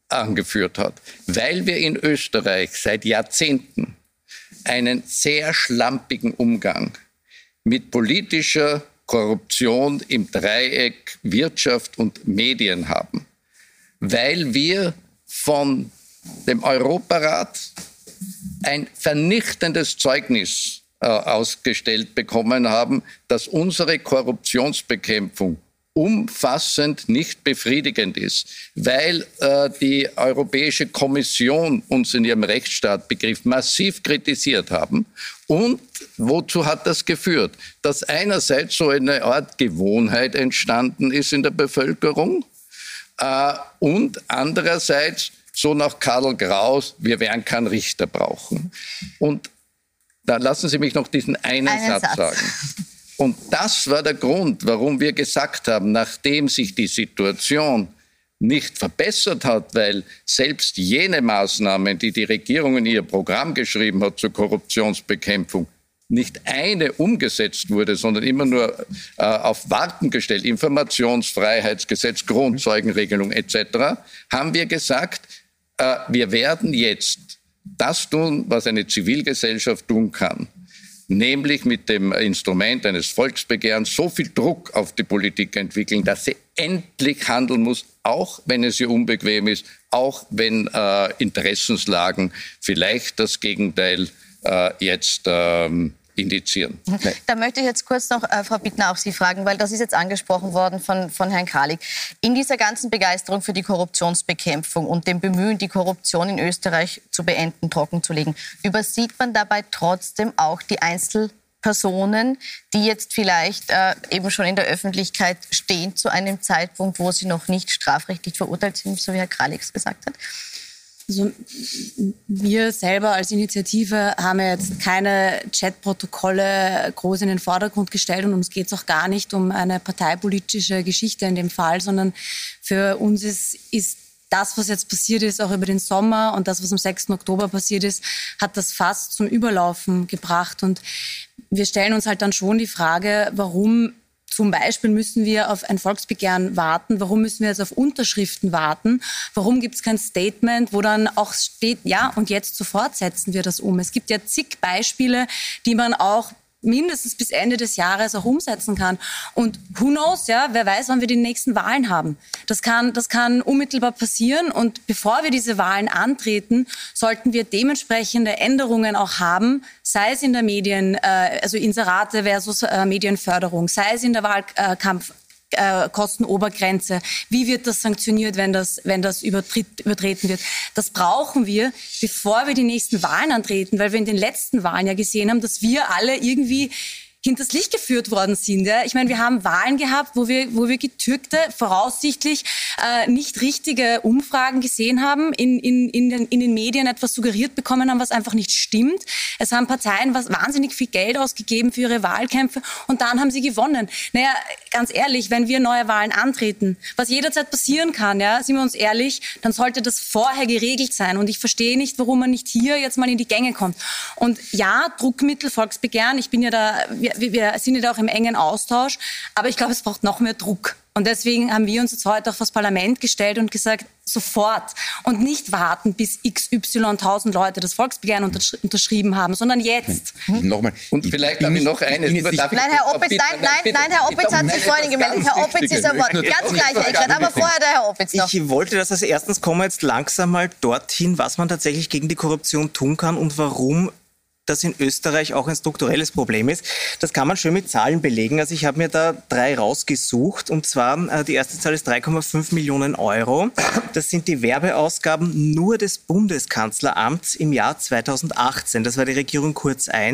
angeführt hat. Weil wir in Österreich seit Jahrzehnten einen sehr schlampigen Umgang mit politischer Korruption im Dreieck Wirtschaft und Medien haben, weil wir von dem Europarat ein vernichtendes Zeugnis äh, ausgestellt bekommen haben, dass unsere Korruptionsbekämpfung umfassend nicht befriedigend ist, weil äh, die Europäische Kommission uns in ihrem Rechtsstaatbegriff massiv kritisiert haben. Und wozu hat das geführt? Dass einerseits so eine Art Gewohnheit entstanden ist in der Bevölkerung äh, und andererseits so nach Karl Graus, wir werden keinen Richter brauchen. Und da lassen Sie mich noch diesen einen, einen Satz, Satz sagen. Und das war der Grund, warum wir gesagt haben, nachdem sich die Situation nicht verbessert hat, weil selbst jene Maßnahmen, die die Regierung in ihr Programm geschrieben hat zur Korruptionsbekämpfung, nicht eine umgesetzt wurde, sondern immer nur äh, auf Warten gestellt, Informationsfreiheitsgesetz, Grundzeugenregelung etc., haben wir gesagt, äh, wir werden jetzt das tun, was eine Zivilgesellschaft tun kann nämlich mit dem Instrument eines Volksbegehrens so viel Druck auf die Politik entwickeln, dass sie endlich handeln muss, auch wenn es ihr unbequem ist, auch wenn äh, Interessenslagen vielleicht das Gegenteil äh, jetzt ähm, indizieren. Da möchte ich jetzt kurz noch äh, Frau Bittner auch Sie fragen, weil das ist jetzt angesprochen worden von, von Herrn Kralik. In dieser ganzen Begeisterung für die Korruptionsbekämpfung und dem Bemühen, die Korruption in Österreich zu beenden, trockenzulegen, übersieht man dabei trotzdem auch die Einzelpersonen, die jetzt vielleicht äh, eben schon in der Öffentlichkeit stehen zu einem Zeitpunkt, wo sie noch nicht strafrechtlich verurteilt sind, so wie Herr Kralix gesagt hat? Also wir selber als Initiative haben jetzt keine Chatprotokolle groß in den Vordergrund gestellt und uns geht es auch gar nicht um eine parteipolitische Geschichte in dem Fall, sondern für uns ist, ist das, was jetzt passiert ist, auch über den Sommer und das, was am 6. Oktober passiert ist, hat das fast zum Überlaufen gebracht. Und wir stellen uns halt dann schon die Frage, warum zum Beispiel müssen wir auf ein Volksbegehren warten. Warum müssen wir jetzt auf Unterschriften warten? Warum gibt es kein Statement, wo dann auch steht, ja, und jetzt sofort setzen wir das um? Es gibt ja zig Beispiele, die man auch mindestens bis Ende des Jahres auch umsetzen kann. Und who knows, ja, wer weiß, wann wir die nächsten Wahlen haben. Das kann, das kann unmittelbar passieren. Und bevor wir diese Wahlen antreten, sollten wir dementsprechende Änderungen auch haben, sei es in der Medien, äh, also Inserate versus äh, Medienförderung, sei es in der Wahlkampf äh, Kostenobergrenze? Wie wird das sanktioniert, wenn das, wenn das übertreten wird? Das brauchen wir, bevor wir die nächsten Wahlen antreten, weil wir in den letzten Wahlen ja gesehen haben, dass wir alle irgendwie hinters Licht geführt worden sind. Ja. Ich meine, wir haben Wahlen gehabt, wo wir, wo wir getürkte, voraussichtlich äh, nicht richtige Umfragen gesehen haben, in, in, in, den, in den Medien etwas suggeriert bekommen haben, was einfach nicht stimmt. Es haben Parteien was, wahnsinnig viel Geld ausgegeben für ihre Wahlkämpfe und dann haben sie gewonnen. Naja, ganz ehrlich, wenn wir neue Wahlen antreten, was jederzeit passieren kann, ja, sind wir uns ehrlich, dann sollte das vorher geregelt sein. Und ich verstehe nicht, warum man nicht hier jetzt mal in die Gänge kommt. Und ja, Druckmittel, Volksbegehren, ich bin ja da, wir, wir sind ja da auch im engen Austausch, aber ich glaube, es braucht noch mehr Druck. Und deswegen haben wir uns jetzt heute auch vor das Parlament gestellt und gesagt, sofort und nicht warten, bis XY 1000 Leute das Volksbegehren untersch unterschrieben haben, sondern jetzt. Hm? Nochmal. Und vielleicht habe ich noch eines. Nein, Herr Opitz, nein, nein, nein, Herr Opitz hat sich vorhin gemeldet. Herr Opitz ist am Wort. Ganz gleich, Eckert, aber vorher der Herr Opitz noch. Ich wollte das als erstens kommen wir jetzt langsam mal dorthin, was man tatsächlich gegen die Korruption tun kann und warum das in Österreich auch ein strukturelles Problem ist. Das kann man schön mit Zahlen belegen. Also ich habe mir da drei rausgesucht. Und zwar äh, die erste Zahl ist 3,5 Millionen Euro. Das sind die Werbeausgaben nur des Bundeskanzleramts im Jahr 2018. Das war die Regierung Kurz I.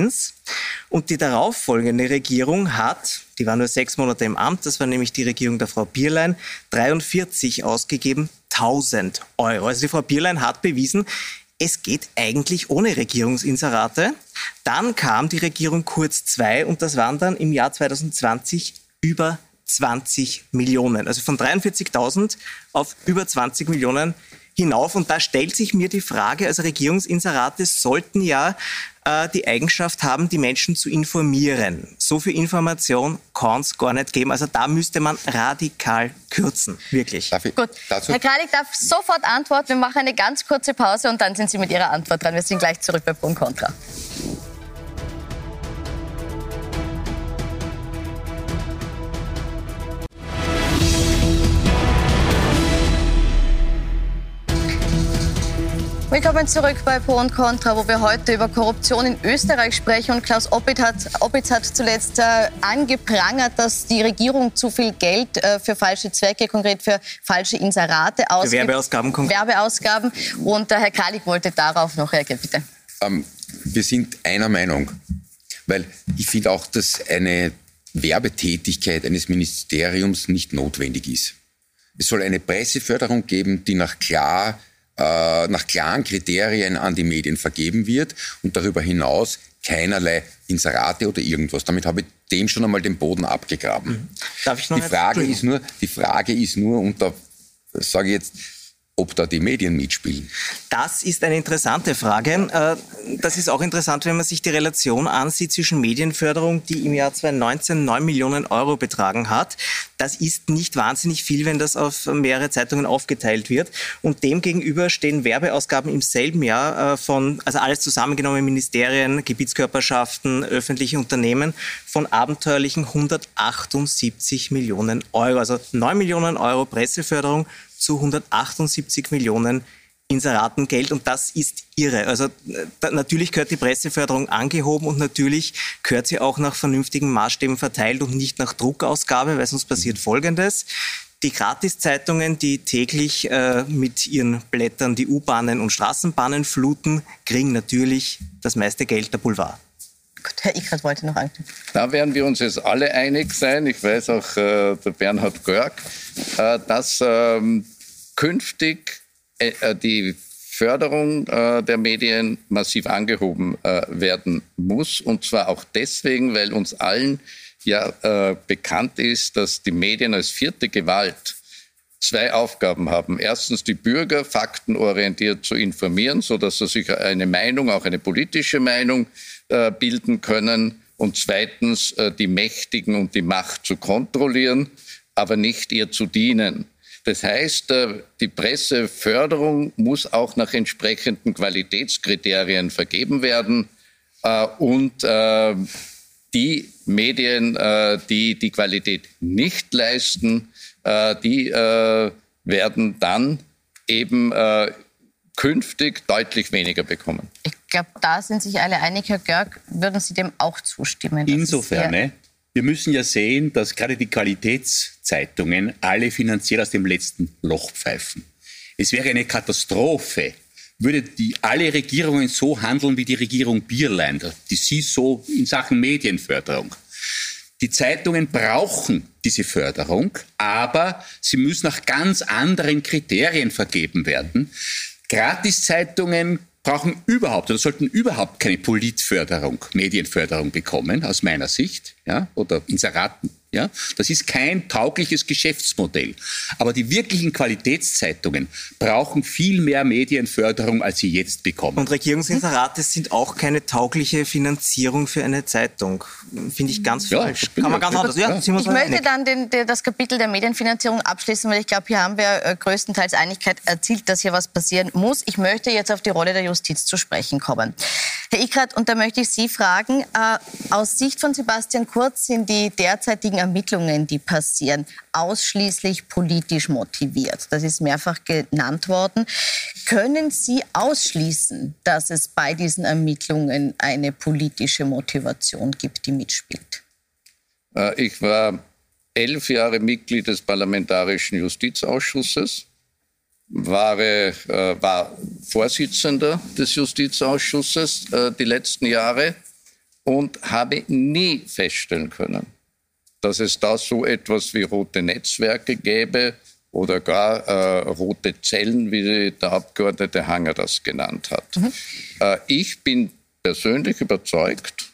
Und die darauffolgende Regierung hat, die war nur sechs Monate im Amt, das war nämlich die Regierung der Frau Bierlein, 43 ausgegeben 1000 Euro. Also die Frau Bierlein hat bewiesen, es geht eigentlich ohne Regierungsinserate. Dann kam die Regierung Kurz II und das waren dann im Jahr 2020 über 20 Millionen. Also von 43.000 auf über 20 Millionen hinauf. Und da stellt sich mir die Frage, also Regierungsinserate sollten ja äh, die Eigenschaft haben, die Menschen zu informieren. So viel Information kann es gar nicht geben. Also da müsste man radikal kürzen, wirklich. Darf ich Gut, dazu? Herr Kralik darf sofort antworten. Wir machen eine ganz kurze Pause und dann sind Sie mit Ihrer Antwort dran. Wir sind gleich zurück bei Punkt Contra. Willkommen zurück bei Pro und Contra, wo wir heute über Korruption in Österreich sprechen. Und Klaus Opitz hat, Opitz hat zuletzt äh, angeprangert, dass die Regierung zu viel Geld äh, für falsche Zwecke, konkret für falsche Inserate ausgibt. Für Werbeausgaben. Konkret. Werbeausgaben. Und der Herr Kralik wollte darauf noch reagieren, bitte. Ähm, wir sind einer Meinung, weil ich finde auch, dass eine Werbetätigkeit eines Ministeriums nicht notwendig ist. Es soll eine Presseförderung geben, die nach klar äh, nach klaren Kriterien an die Medien vergeben wird und darüber hinaus keinerlei Inserate oder irgendwas. Damit habe ich dem schon einmal den Boden abgegraben. Mhm. Darf ich noch die Frage ist nur, die Frage ist nur, und da sage ich jetzt, ob da die Medien mitspielen? Das ist eine interessante Frage. Äh, das ist auch interessant, wenn man sich die Relation ansieht zwischen Medienförderung, die im Jahr 2019 9 Millionen Euro betragen hat. Das ist nicht wahnsinnig viel, wenn das auf mehrere Zeitungen aufgeteilt wird. Und demgegenüber stehen Werbeausgaben im selben Jahr äh, von, also alles zusammengenommen, Ministerien, Gebietskörperschaften, öffentliche Unternehmen, von abenteuerlichen 178 Millionen Euro. Also 9 Millionen Euro Presseförderung zu 178 Millionen Inseratengeld und das ist irre. Also da, natürlich gehört die Presseförderung angehoben und natürlich gehört sie auch nach vernünftigen Maßstäben verteilt und nicht nach Druckausgabe, weil sonst passiert Folgendes. Die Gratiszeitungen, die täglich äh, mit ihren Blättern die U-Bahnen und Straßenbahnen fluten, kriegen natürlich das meiste Geld der Boulevard. Herr Ickert wollte noch anknüpfen. Da werden wir uns jetzt alle einig sein. Ich weiß auch äh, der Bernhard Görg, äh, dass ähm, künftig äh, äh, die Förderung äh, der Medien massiv angehoben äh, werden muss. Und zwar auch deswegen, weil uns allen ja äh, bekannt ist, dass die Medien als vierte Gewalt zwei Aufgaben haben. Erstens die Bürger faktenorientiert zu informieren, sodass sie sich eine Meinung, auch eine politische Meinung äh, bilden können. Und zweitens die Mächtigen und die Macht zu kontrollieren, aber nicht ihr zu dienen. Das heißt, äh, die Presseförderung muss auch nach entsprechenden Qualitätskriterien vergeben werden. Äh, und äh, die Medien, die die Qualität nicht leisten, die werden dann eben künftig deutlich weniger bekommen. Ich glaube, da sind sich alle einig. Herr Görg, würden Sie dem auch zustimmen? Insofern, ne? Wir müssen ja sehen, dass gerade die Qualitätszeitungen alle finanziell aus dem letzten Loch pfeifen. Es wäre eine Katastrophe, würde die, alle Regierungen so handeln wie die Regierung Bierlein, die sie so in Sachen Medienförderung. Die Zeitungen brauchen diese Förderung, aber sie müssen nach ganz anderen Kriterien vergeben werden. Gratiszeitungen brauchen überhaupt oder sollten überhaupt keine Politförderung, Medienförderung bekommen, aus meiner Sicht, ja, oder Inseraten. Ja, das ist kein taugliches Geschäftsmodell. Aber die wirklichen Qualitätszeitungen brauchen viel mehr Medienförderung, als sie jetzt bekommen. Und Regierungsinserate sind auch keine taugliche Finanzierung für eine Zeitung. Finde ich ganz ja, falsch. Kann man ganz anders. Ja, ich möchte dann den, den, das Kapitel der Medienfinanzierung abschließen, weil ich glaube, hier haben wir äh, größtenteils Einigkeit erzielt, dass hier was passieren muss. Ich möchte jetzt auf die Rolle der Justiz zu sprechen kommen. Herr Ickert, und da möchte ich Sie fragen, äh, aus Sicht von Sebastian Kurz sind die derzeitigen Ermittlungen, die passieren, ausschließlich politisch motiviert. Das ist mehrfach genannt worden. Können Sie ausschließen, dass es bei diesen Ermittlungen eine politische Motivation gibt, die mitspielt? Äh, ich war elf Jahre Mitglied des Parlamentarischen Justizausschusses war, äh, war Vorsitzender des Justizausschusses äh, die letzten Jahre und habe nie feststellen können, dass es da so etwas wie rote Netzwerke gäbe oder gar äh, rote Zellen, wie der Abgeordnete Hanger das genannt hat. Mhm. Äh, ich bin persönlich überzeugt,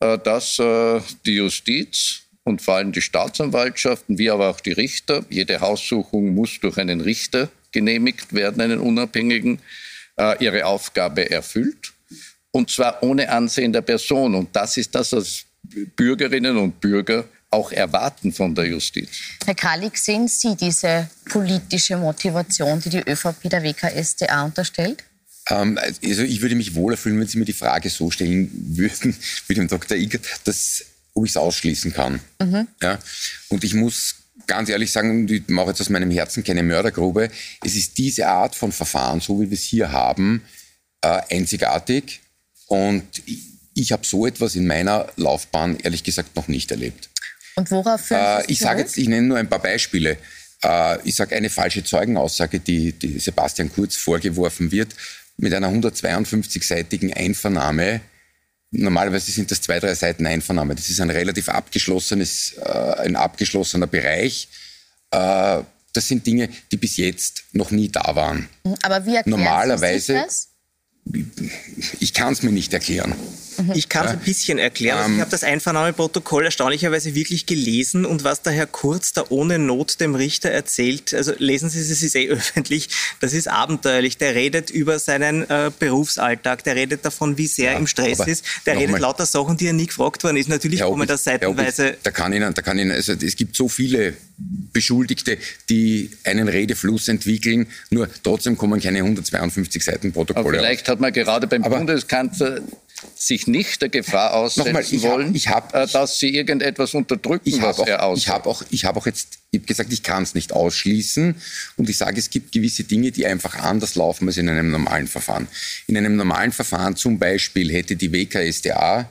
äh, dass äh, die Justiz und vor allem die Staatsanwaltschaften, wie aber auch die Richter, jede Haussuchung muss durch einen Richter genehmigt werden, einen unabhängigen, äh, ihre Aufgabe erfüllt. Und zwar ohne Ansehen der Person. Und das ist das, was Bürgerinnen und Bürger auch erwarten von der Justiz. Herr Kralik, sehen Sie diese politische Motivation, die die ÖVP der WKSDA unterstellt? Ähm, also ich würde mich wohler fühlen, wenn Sie mir die Frage so stellen würden, wie dem Dr. Igert, dass, ob ich es ausschließen kann. Mhm. Ja? Und ich muss ganz ehrlich sagen, ich mache jetzt aus meinem Herzen keine Mördergrube. Es ist diese Art von Verfahren, so wie wir es hier haben, äh, einzigartig. Und ich, ich habe so etwas in meiner Laufbahn ehrlich gesagt noch nicht erlebt. Und worauf äh, Ich sage jetzt, ich nenne nur ein paar Beispiele. Äh, ich sage eine falsche Zeugenaussage, die, die Sebastian Kurz vorgeworfen wird, mit einer 152-seitigen Einvernahme. Normalerweise sind das zwei, drei Seiten Einvernahme. Das ist ein relativ abgeschlossenes, äh, ein abgeschlossener Bereich. Äh, das sind Dinge, die bis jetzt noch nie da waren. Aber wie erklären Normalerweise, sich das? Ich kann es mir nicht erklären. Ich kann es ein bisschen erklären. Also ich habe das Einvernahmeprotokoll erstaunlicherweise wirklich gelesen und was der Herr Kurz da ohne Not dem Richter erzählt, also lesen Sie es, es ist eh öffentlich, das ist abenteuerlich. Der redet über seinen äh, Berufsalltag, der redet davon, wie sehr Ja, im Stress aber ist, der redet mal. lauter Sachen, die er nie gefragt worden ist. Natürlich Herr kommen Obitz, seitenweise Da kann Ihnen, da kann Ihnen, also es gibt so viele Beschuldigte, die einen Redefluss entwickeln, nur trotzdem kommen keine 152 Seiten Aber Protokolle. vielleicht hat man gerade beim Aber- Bundeskanzler sich nicht der Gefahr aussetzen Nochmal, ich hab- wollen, ich hab- äh, dass sie irgendetwas unterdrücken, ich was habe er auch, aussagt. ich habe auch, ich habe auch jetzt, ich gesagt, ich kann es nicht ausschließen und ich sage, es gibt gewisse Dinge, die einfach anders laufen als in einem normalen Verfahren. In einem normalen Verfahren zum Beispiel hätte die WKSDA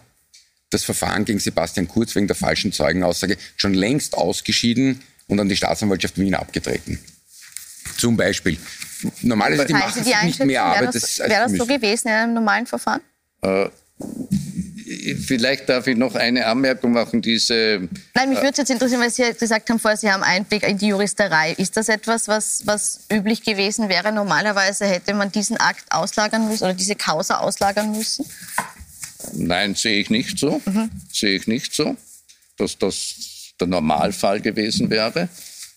das Verfahren gegen Sebastian Kurz wegen der falschen Zeugenaussage schon längst ausgeschieden und an die Staatsanwaltschaft Wien abgetreten. Zum Beispiel. Normalerweise die Teilen machen Sie die sich nicht mehr Arbeit. Wäre das, wäre das so gewesen in einem normalen Verfahren? Äh, vielleicht darf ich noch eine Anmerkung machen. Diese Nein, mich würde es jetzt interessieren, weil Sie ja gesagt haben vorher, Sie haben Einblick in die Juristerei. Ist das etwas, was, was üblich gewesen wäre? Normalerweise hätte man diesen Akt auslagern müssen oder diese Causa auslagern müssen? Nein, sehe ich nicht so. Sehe ich nicht so, dass das der Normalfall gewesen wäre.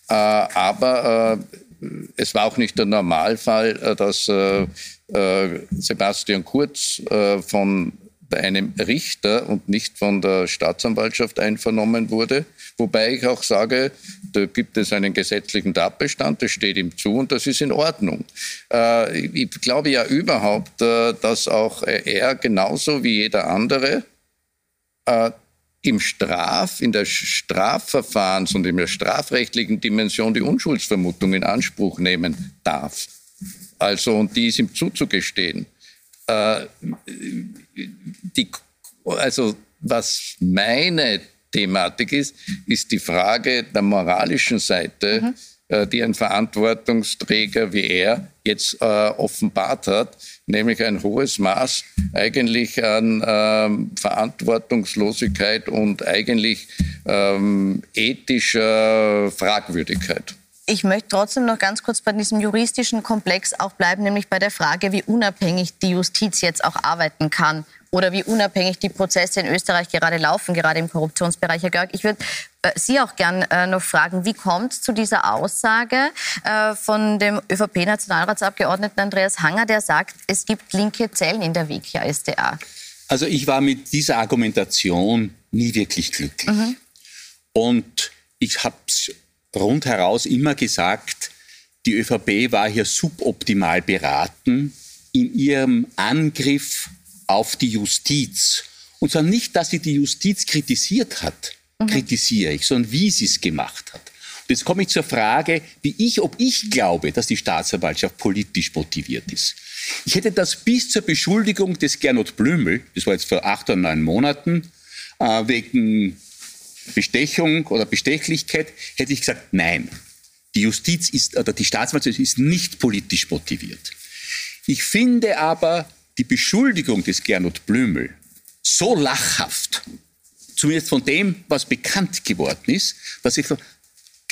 Äh, aber äh, es war auch nicht der Normalfall, äh, dass äh, äh, Sebastian Kurz äh, von einem Richter und nicht von der Staatsanwaltschaft einvernommen wurde. Wobei ich auch sage, da gibt es einen gesetzlichen Tatbestand, das steht ihm zu und das ist in Ordnung. Äh, ich glaube ja überhaupt, äh, dass auch er genauso wie jeder andere im Straf, in der Strafverfahrens- und in der strafrechtlichen Dimension die Unschuldsvermutung in Anspruch nehmen darf. Also, und die ist ihm zuzugestehen. Äh, die, also, was meine Thematik ist, ist die Frage der moralischen Seite, äh, die ein Verantwortungsträger wie er jetzt äh, offenbart hat, nämlich ein hohes Maß eigentlich an ähm, Verantwortungslosigkeit und eigentlich ähm, ethischer Fragwürdigkeit. Ich möchte trotzdem noch ganz kurz bei diesem juristischen Komplex auch bleiben, nämlich bei der Frage, wie unabhängig die Justiz jetzt auch arbeiten kann oder wie unabhängig die Prozesse in Österreich gerade laufen, gerade im Korruptionsbereich. Herr Görg, ich würde äh, Sie auch gern äh, noch fragen, wie kommt es zu dieser Aussage äh, von dem ÖVP-Nationalratsabgeordneten Andreas Hanger, der sagt, es gibt linke Zellen in der WKSDA? Also ich war mit dieser Argumentation nie wirklich glücklich. Und ich habe es rundheraus immer gesagt, die ÖVP war hier suboptimal beraten in ihrem Angriff auf die Justiz. Und zwar nicht, dass sie die Justiz kritisiert hat, kritisiere ich, sondern wie sie es gemacht hat. Und jetzt komme ich zur Frage, wie ich, ob ich glaube, dass die Staatsanwaltschaft politisch motiviert ist. Ich hätte das bis zur Beschuldigung des Gernot Blümel, das war jetzt vor acht oder neun Monaten, äh, wegen Bestechung oder Bestechlichkeit, hätte ich gesagt, nein. Die Justiz ist, oder die Staatsanwaltschaft ist nicht politisch motiviert. Ich finde aber die Beschuldigung des Gernot Blümel so lachhaft, zumindest von dem, was bekannt geworden ist, dass ich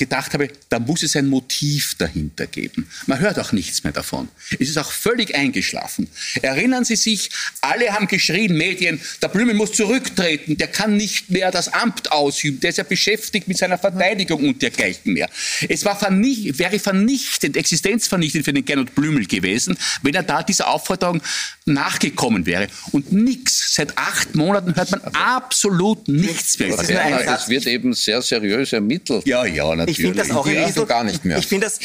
gedacht habe, da muss es ein Motiv dahinter geben. Man hört auch nichts mehr davon. Es ist auch völlig eingeschlafen. Erinnern Sie sich, alle haben geschrien, Medien, der Blümel muss zurücktreten, der kann nicht mehr das Amt ausüben, der ist ja beschäftigt mit seiner Verteidigung und dergleichen mehr. Es war vernicht, wäre vernichtend, existenzvernichtend für den Gernot Blümel gewesen, wenn er da dieser Aufforderung nachgekommen wäre. Und nichts, seit acht Monaten hört man absolut nichts mehr. Bernhard, Satz. es wird eben sehr seriös ermittelt. Ja, ja, natürlich. Ich finde das auch Ja, so gar nicht mehr. Ich finde das,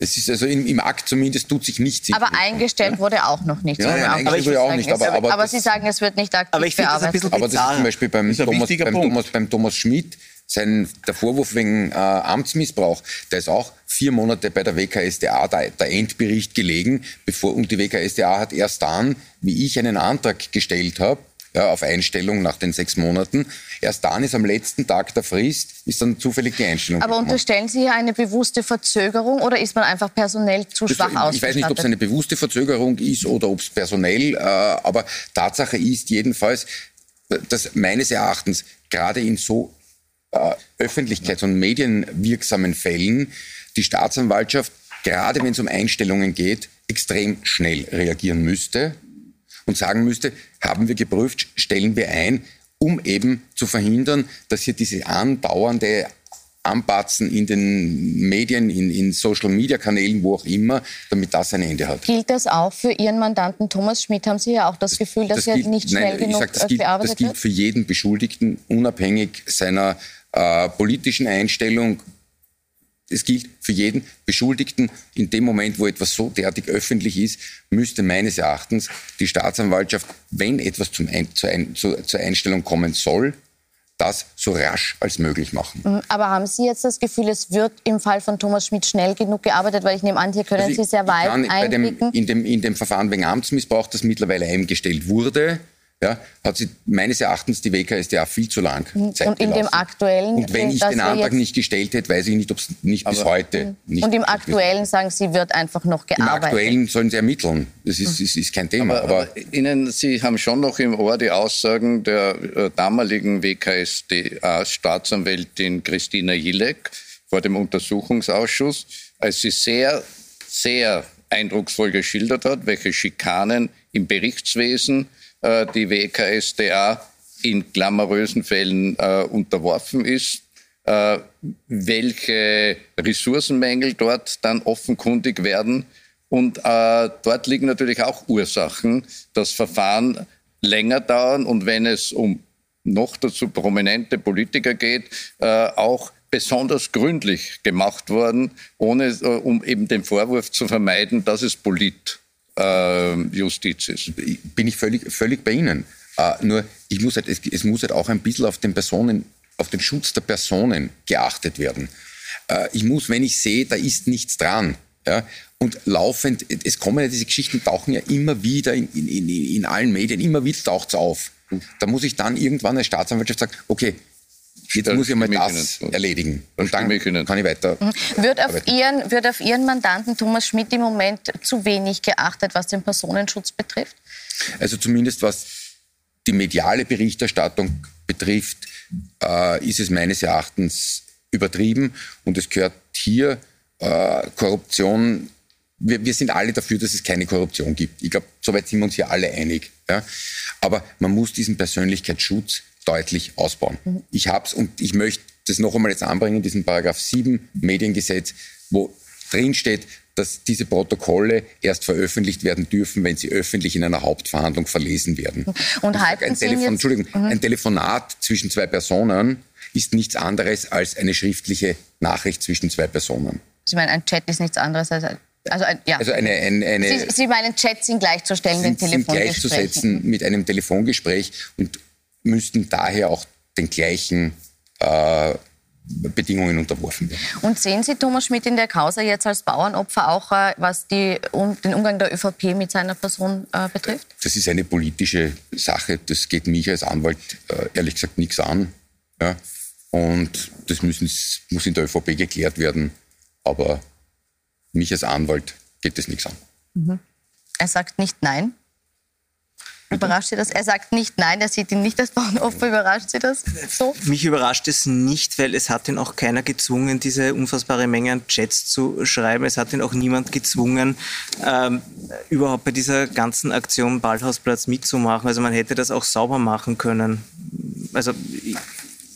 Es ist also im, im Akt zumindest tut sich nichts. Aber eingestellt wurde auch noch nicht. Ja, auch eingestellt wurde auch nicht, aber- aber aber Sie sagen, es wird nicht aktiv Aber ich finde das ein bearbeitet. bisschen Aber das ist zum bizarr. Beispiel beim, Thomas, beim. Thomas, beim Thomas Schmidt sein, der Vorwurf wegen äh, Amtsmissbrauch, der ist auch vier Monate bei der WKSDA der, der Endbericht gelegen, bevor und die WKSDA hat erst dann, wie ich einen Antrag gestellt habe, ja, auf Einstellung nach den sechs Monaten. Erst dann ist am letzten Tag der Frist, ist dann zufällig die Einstellung. Aber gekommen. unterstellen Sie hier eine bewusste Verzögerung oder ist man einfach personell zu schwach das, ausgestattet? Ich weiß nicht, ob es eine bewusste Verzögerung ist oder ob es personell, äh, aber Tatsache ist jedenfalls, dass meines Erachtens gerade in so öffentlichkeits- und medienwirksamen Fällen die Staatsanwaltschaft, gerade wenn es um Einstellungen geht, extrem schnell reagieren müsste und sagen müsste, haben wir geprüft, stellen wir ein, um eben zu verhindern, dass hier diese andauernde Anpatzen in den Medien, in, in Social-Media-Kanälen, wo auch immer, damit das ein Ende hat. Gilt das auch für Ihren Mandanten Thomas Schmidt? Haben Sie ja auch das Gefühl, dass das er nicht schnell nein, genug sag, das gilt, bearbeitet Das gilt für jeden Beschuldigten, unabhängig seiner äh, politischen Einstellung, es gilt für jeden Beschuldigten, in dem Moment, wo etwas so derartig öffentlich ist, müsste meines Erachtens die Staatsanwaltschaft, wenn etwas Ein, zur, Ein, zur, zur Einstellung kommen soll, das so rasch als möglich machen. Mhm, aber haben Sie jetzt das Gefühl, es wird im Fall von Thomas Schmidt schnell genug gearbeitet? Weil ich nehme an, hier können also Sie sehr weit einblicken. in, dem, in dem Verfahren wegen Amtsmissbrauch, das mittlerweile eingestellt wurde, ja, hat sie meines Erachtens die WKSDA viel zu lang mhm. Zeit Und in dem aktuellen... Und wenn ich den Antrag nicht gestellt hätte, weiß ich nicht, ob es nicht bis heute... Mhm. Nicht und im aktuellen sagen Sie, wird einfach noch gearbeitet? Im aktuellen sollen Sie ermitteln. Das ist, ist, ist kein Thema. Aber, aber, Ihnen, Sie haben schon noch im Ohr die Aussagen der äh, damaligen WKSDA-Staatsanwältin Christina Jilek vor dem Untersuchungsausschuss, als sie sehr, sehr eindrucksvoll geschildert hat, welche Schikanen im Berichtswesen äh, die WKSDA in glamourösen Fällen äh, unterworfen ist, äh, welche Ressourcenmängel dort dann offenkundig werden. Und äh, dort liegen natürlich auch Ursachen, dass Verfahren länger dauern und wenn es um noch dazu prominente Politiker geht, äh, auch besonders gründlich gemacht worden, ohne, um eben den Vorwurf zu vermeiden, dass es polit äh, Justiz ist. Bin ich völlig, völlig bei Ihnen. Äh, nur ich muss halt, es, es, muss halt auch ein bisschen auf den Personen, auf den Schutz der Personen geachtet werden. Äh, ich muss, wenn ich sehe, da ist nichts dran, ja, und laufend, es kommen ja diese Geschichten, tauchen ja immer wieder in, in, in, in allen Medien, immer wieder taucht es auf. Da muss ich dann irgendwann als Staatsanwaltschaft sagen, okay, Jetzt muss ich mal das erledigen. Und dann kann ich weiter. Mhm. Wird auf, Ihren, wird auf Ihren Mandanten Thomas Schmidt im Moment zu wenig geachtet, was den Personenschutz betrifft? Also zumindest was die mediale Berichterstattung betrifft, äh, ist es meines Erachtens übertrieben. Und es gehört hier äh, Korruption. Wir, wir, sind alle dafür, dass es keine Korruption gibt. Ich glaube, soweit sind wir uns hier alle einig. Ja? Aber man muss diesen Persönlichkeitsschutz deutlich ausbauen. Mhm. Ich habe es und ich möchte das noch einmal jetzt anbringen, diesen Paragraph 7 Mediengesetz, wo drin steht, dass diese Protokolle erst veröffentlicht werden dürfen, wenn sie öffentlich in einer Hauptverhandlung verlesen werden. Und halten ein, Telefon, Entschuldigung, mhm. ein Telefonat zwischen zwei Personen ist nichts anderes als eine schriftliche Nachricht zwischen zwei Personen. Sie meinen, ein Chat ist nichts anderes als ein also, ein, ja. also eine, eine, eine Sie, Sie, meinen, Chats sind gleichzustellen sind, mit Telefongesprächen? Sind gleichzusetzen mit einem Telefongespräch. Und müssten daher auch den gleichen äh, Bedingungen unterworfen werden. Und sehen Sie Thomas Schmidt in der Causa jetzt als Bauernopfer auch, äh, was die, um, den Umgang der ÖVP mit seiner Person äh, betrifft? Das ist eine politische Sache. Das geht mich als Anwalt äh, ehrlich gesagt nichts an. Ja? Und das müssen, muss in der ÖVP geklärt werden. Aber mich als Anwalt geht das nichts an. Mhm. Er sagt nicht Nein. Überrascht Sie das? Er sagt nicht nein, er sieht ihn nicht als Bauernopfer. Überrascht Sie das so? Mich überrascht es nicht, weil es hat ihn auch keiner gezwungen, diese unfassbare Menge an Chats zu schreiben. Es hat ihn auch niemand gezwungen, ähm, überhaupt bei dieser ganzen Aktion Ballhausplatz mitzumachen. Also man hätte das auch sauber machen können. Also ich,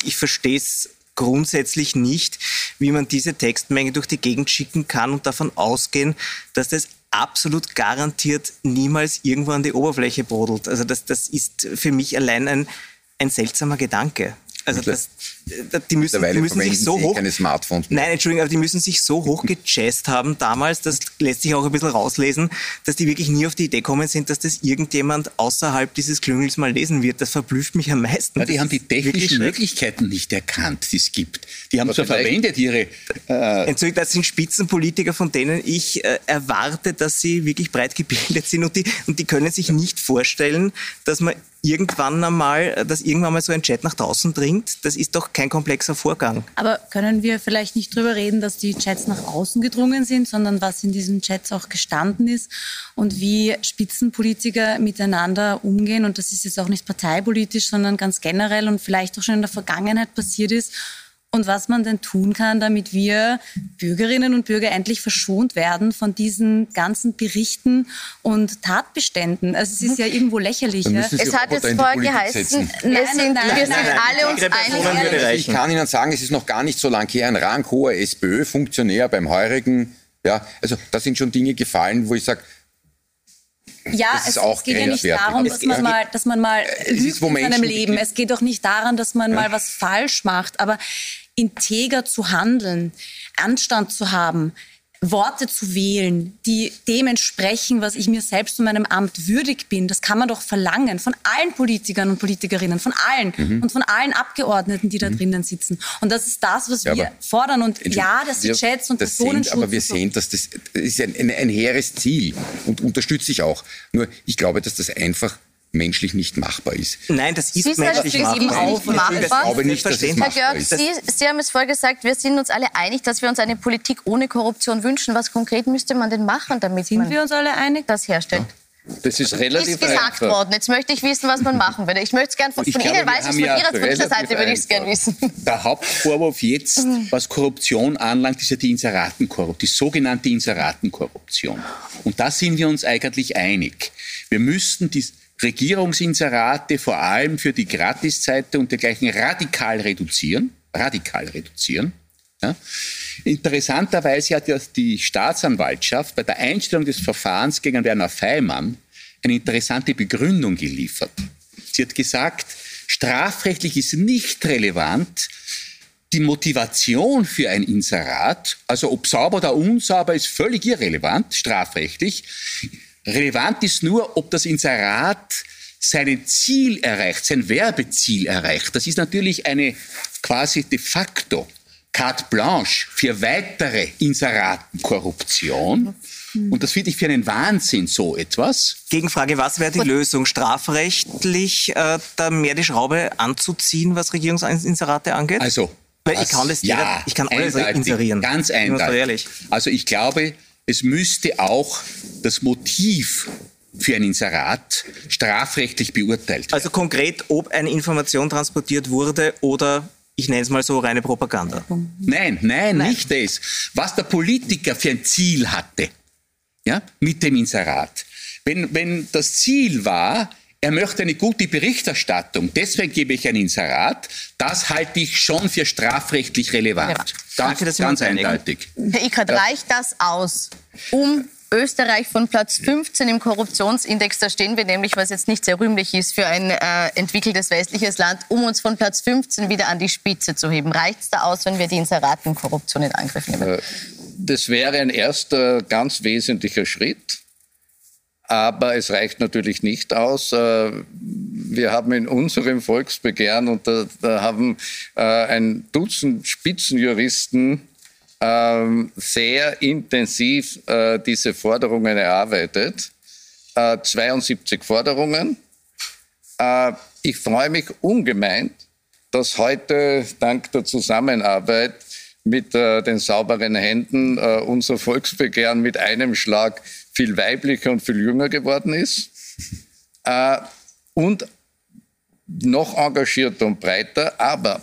ich verstehe es grundsätzlich nicht, wie man diese Textmenge durch die Gegend schicken kann und davon ausgehen, dass das absolut garantiert niemals irgendwo an die Oberfläche brodelt. Also das, das ist für mich allein ein, ein seltsamer Gedanke. Also das, die müssen, die müssen sich so hoch. Nein, Entschuldigung, aber die müssen sich so hoch gejazzt haben damals, das lässt sich auch ein bisschen rauslesen, dass die wirklich nie auf die Idee kommen sind, dass das irgendjemand außerhalb dieses Klüngels mal lesen wird. Das verblüfft mich am meisten. Ja, die Das haben die technischen. Möglichkeiten nicht erkannt, die es gibt. Die haben Aber zwar verwendet ihre äh, Entschuldigung, das sind Spitzenpolitiker, von denen ich äh, erwarte, dass sie wirklich breit gebildet sind und die, und die können sich nicht vorstellen, dass man irgendwann einmal, dass irgendwann mal so ein Chat nach draußen dringt. Das ist doch kein komplexer Vorgang. Aber können wir vielleicht nicht drüber reden, dass die Chats nach außen gedrungen sind, sondern was in diesen Chats auch gestanden ist und wie Spitzenpolitiker miteinander umgehen? Und das ist jetzt auch nicht parteipolitisch, sondern ganz generell und vielleicht auch schon in der Vergangenheit passiert ist. Und was man denn tun kann, damit wir Bürgerinnen und Bürger endlich verschont werden von diesen ganzen Berichten und Tatbeständen. Also es ist ja irgendwo lächerlich. Ja? Es hat jetzt vorher geheißen, setzen. wir Nein, sind, nein, wir nein, sind nein, alle uns einig. Ich kann Ihnen sagen, es ist noch gar nicht so lange her, ein ranghoher SPÖ-Funktionär beim heurigen, ja, also da sind schon Dinge gefallen, wo ich sage, Ja, es, auch es geht ja nicht darum, dass man mal, dass man mal lügt in seinem Leben. Es geht doch nicht daran, dass man mal was falsch macht, aber integer zu handeln, Anstand zu haben, Worte zu wählen, die dem entsprechen, was ich mir selbst und meinem Amt würdig bin, das kann man doch verlangen von allen Politikern und Politikerinnen, von allen Mhm. und von allen Abgeordneten, die da drinnen sitzen. Und das ist das, was Ja, wir fordern. Und ja, wir- Chats und das sehen, Personenschutz aber wir sehen, dass das, das ist ein, ein, ein hehres Ziel und unterstütze ich auch. Nur ich glaube, dass das einfach menschlich nicht machbar ist. Nein, das ist Sie menschlich ist machbar. eben auch machbar. Ich glaube nicht, dass es Selbstverständlich. Herr machbar Görg, ist. Sie, Sie haben es vorher gesagt, wir sind uns alle einig, dass wir uns eine Politik ohne Korruption wünschen. Was konkret müsste man denn machen, damit Sind man wir uns alle einig? das herstellt? Das ist relativ Ist gesagt einfach. worden. Jetzt möchte ich wissen, was man machen würde. Ich möchte es gerne von, Ich von glaube, Ihnen, weiß ich von ja Ihrer von Ihrer relativ Seite würde ich es gerne wissen. Der Hauptvorwurf jetzt, was Korruption anlangt, ist ja die Inseratenkorruption, die sogenannte Inseratenkorruption. Und da sind wir uns eigentlich einig. Wir müssten die Regierungsinserate vor allem für die Gratiszeiten und dergleichen radikal reduzieren, radikal reduzieren. Ja. Interessanterweise hat ja die Staatsanwaltschaft bei der Einstellung des Verfahrens gegen Werner Feimann eine interessante Begründung geliefert. Sie hat gesagt, strafrechtlich ist nicht relevant die Motivation für ein Inserat, also ob sauber oder unsauber, ist völlig irrelevant, strafrechtlich. Relevant ist nur, ob das Inserat sein Ziel erreicht, sein Werbeziel erreicht. Das ist natürlich eine quasi de facto carte blanche für weitere Inseratenkorruption. Und das finde ich für einen Wahnsinn, so etwas. Gegenfrage, was wäre die Lösung? Strafrechtlich äh, da mehr die Schraube anzuziehen, was Regierungsinserate angeht? Also, Weil ich kann das jeder- ja, ich kann alles inserieren. Ganz eindeutig. ehrlich. Also ich glaube, es müsste auch das Motiv für ein Inserat strafrechtlich beurteilt werden. Also konkret, ob eine Information transportiert wurde oder ich nenne es mal so reine Propaganda. Nein, nein, nicht das. Was der Politiker für ein Ziel hatte, ja, mit dem Inserat. Wenn, wenn das Ziel war, er möchte eine gute Berichterstattung, deswegen gebe ich ein Inserat, das halte ich schon für strafrechtlich relevant. Ja. Danke, dass Sie ganz eindeutig. Herr Ickert, reicht das aus, um Österreich von Platz 15 im Korruptionsindex, da stehen wir nämlich, was jetzt nicht sehr rühmlich ist für ein äh, entwickeltes westliches Land, um uns von Platz 15 wieder an die Spitze zu heben. Reicht es da aus, wenn wir die Inseratenkorruption in Angriff nehmen? Das wäre ein erster ganz wesentlicher Schritt. Aber es reicht natürlich nicht aus. Äh, Wir haben in unserem Volksbegehren, und da, da haben äh, ein Dutzend Spitzenjuristen ähm, sehr intensiv äh, diese Forderungen erarbeitet. Äh, 72 Forderungen. Ich freue mich ungemein, dass heute dank der Zusammenarbeit mit den sauberen Händen unser Volksbegehren mit einem Schlag viel weiblicher und viel jünger geworden ist äh, und noch engagierter und breiter. Aber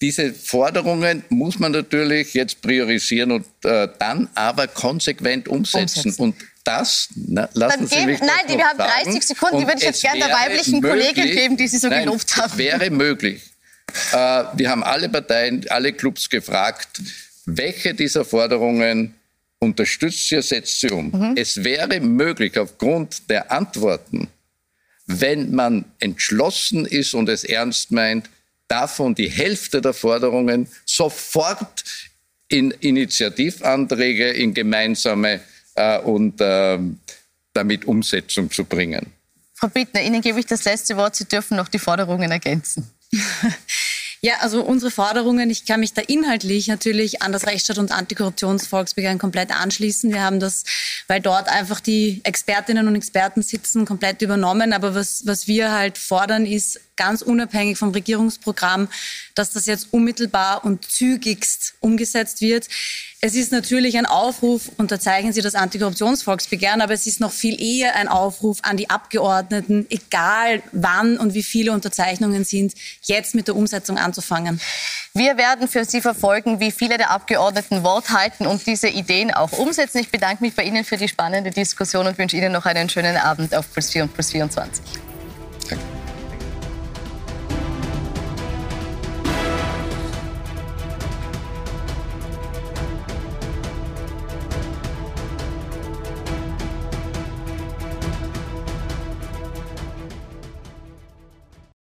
diese Forderungen muss man natürlich jetzt priorisieren und äh, dann aber konsequent umsetzen. Umsetzen. Und das, na, lassen Dann Sie geben- mich nein, die- wir haben sagen. 30 Sekunden, die würde ich jetzt es gern der weiblichen Kollegin möglich- geben, die Sie so nein, gelobt haben. Es wäre möglich. Äh, wir haben alle Parteien, alle Clubs gefragt, welche dieser Forderungen unterstützt ihr, setzt sie um. Mhm. Es wäre möglich, aufgrund der Antworten, wenn man entschlossen ist und es ernst meint, davon die Hälfte der Forderungen sofort in Initiativanträge, in gemeinsame äh, und äh, damit Umsetzung zu bringen. Frau Bittner, Ihnen gebe ich das letzte Wort. Sie dürfen noch die Forderungen ergänzen. Ja, also unsere Forderungen, ich kann mich da inhaltlich natürlich an das Rechtsstaat- und Antikorruptionsvolksbegehren komplett anschließen. Wir haben das, weil dort einfach die Expertinnen und Experten sitzen, komplett übernommen. Aber was, was wir halt fordern, ist ganz unabhängig vom Regierungsprogramm, dass das jetzt unmittelbar und zügigst umgesetzt wird. Es ist natürlich ein Aufruf, unterzeichnen Sie das Antikorruptionsvolksbegehren, aber es ist noch viel eher ein Aufruf an die Abgeordneten, egal wann und wie viele Unterzeichnungen sind, jetzt mit der Umsetzung anzufangen. Wir werden für Sie verfolgen, wie viele der Abgeordneten Wort halten und diese Ideen auch umsetzen. Ich bedanke mich bei Ihnen für die spannende Diskussion und wünsche Ihnen noch einen schönen Abend auf Plus 4 und Plus 24.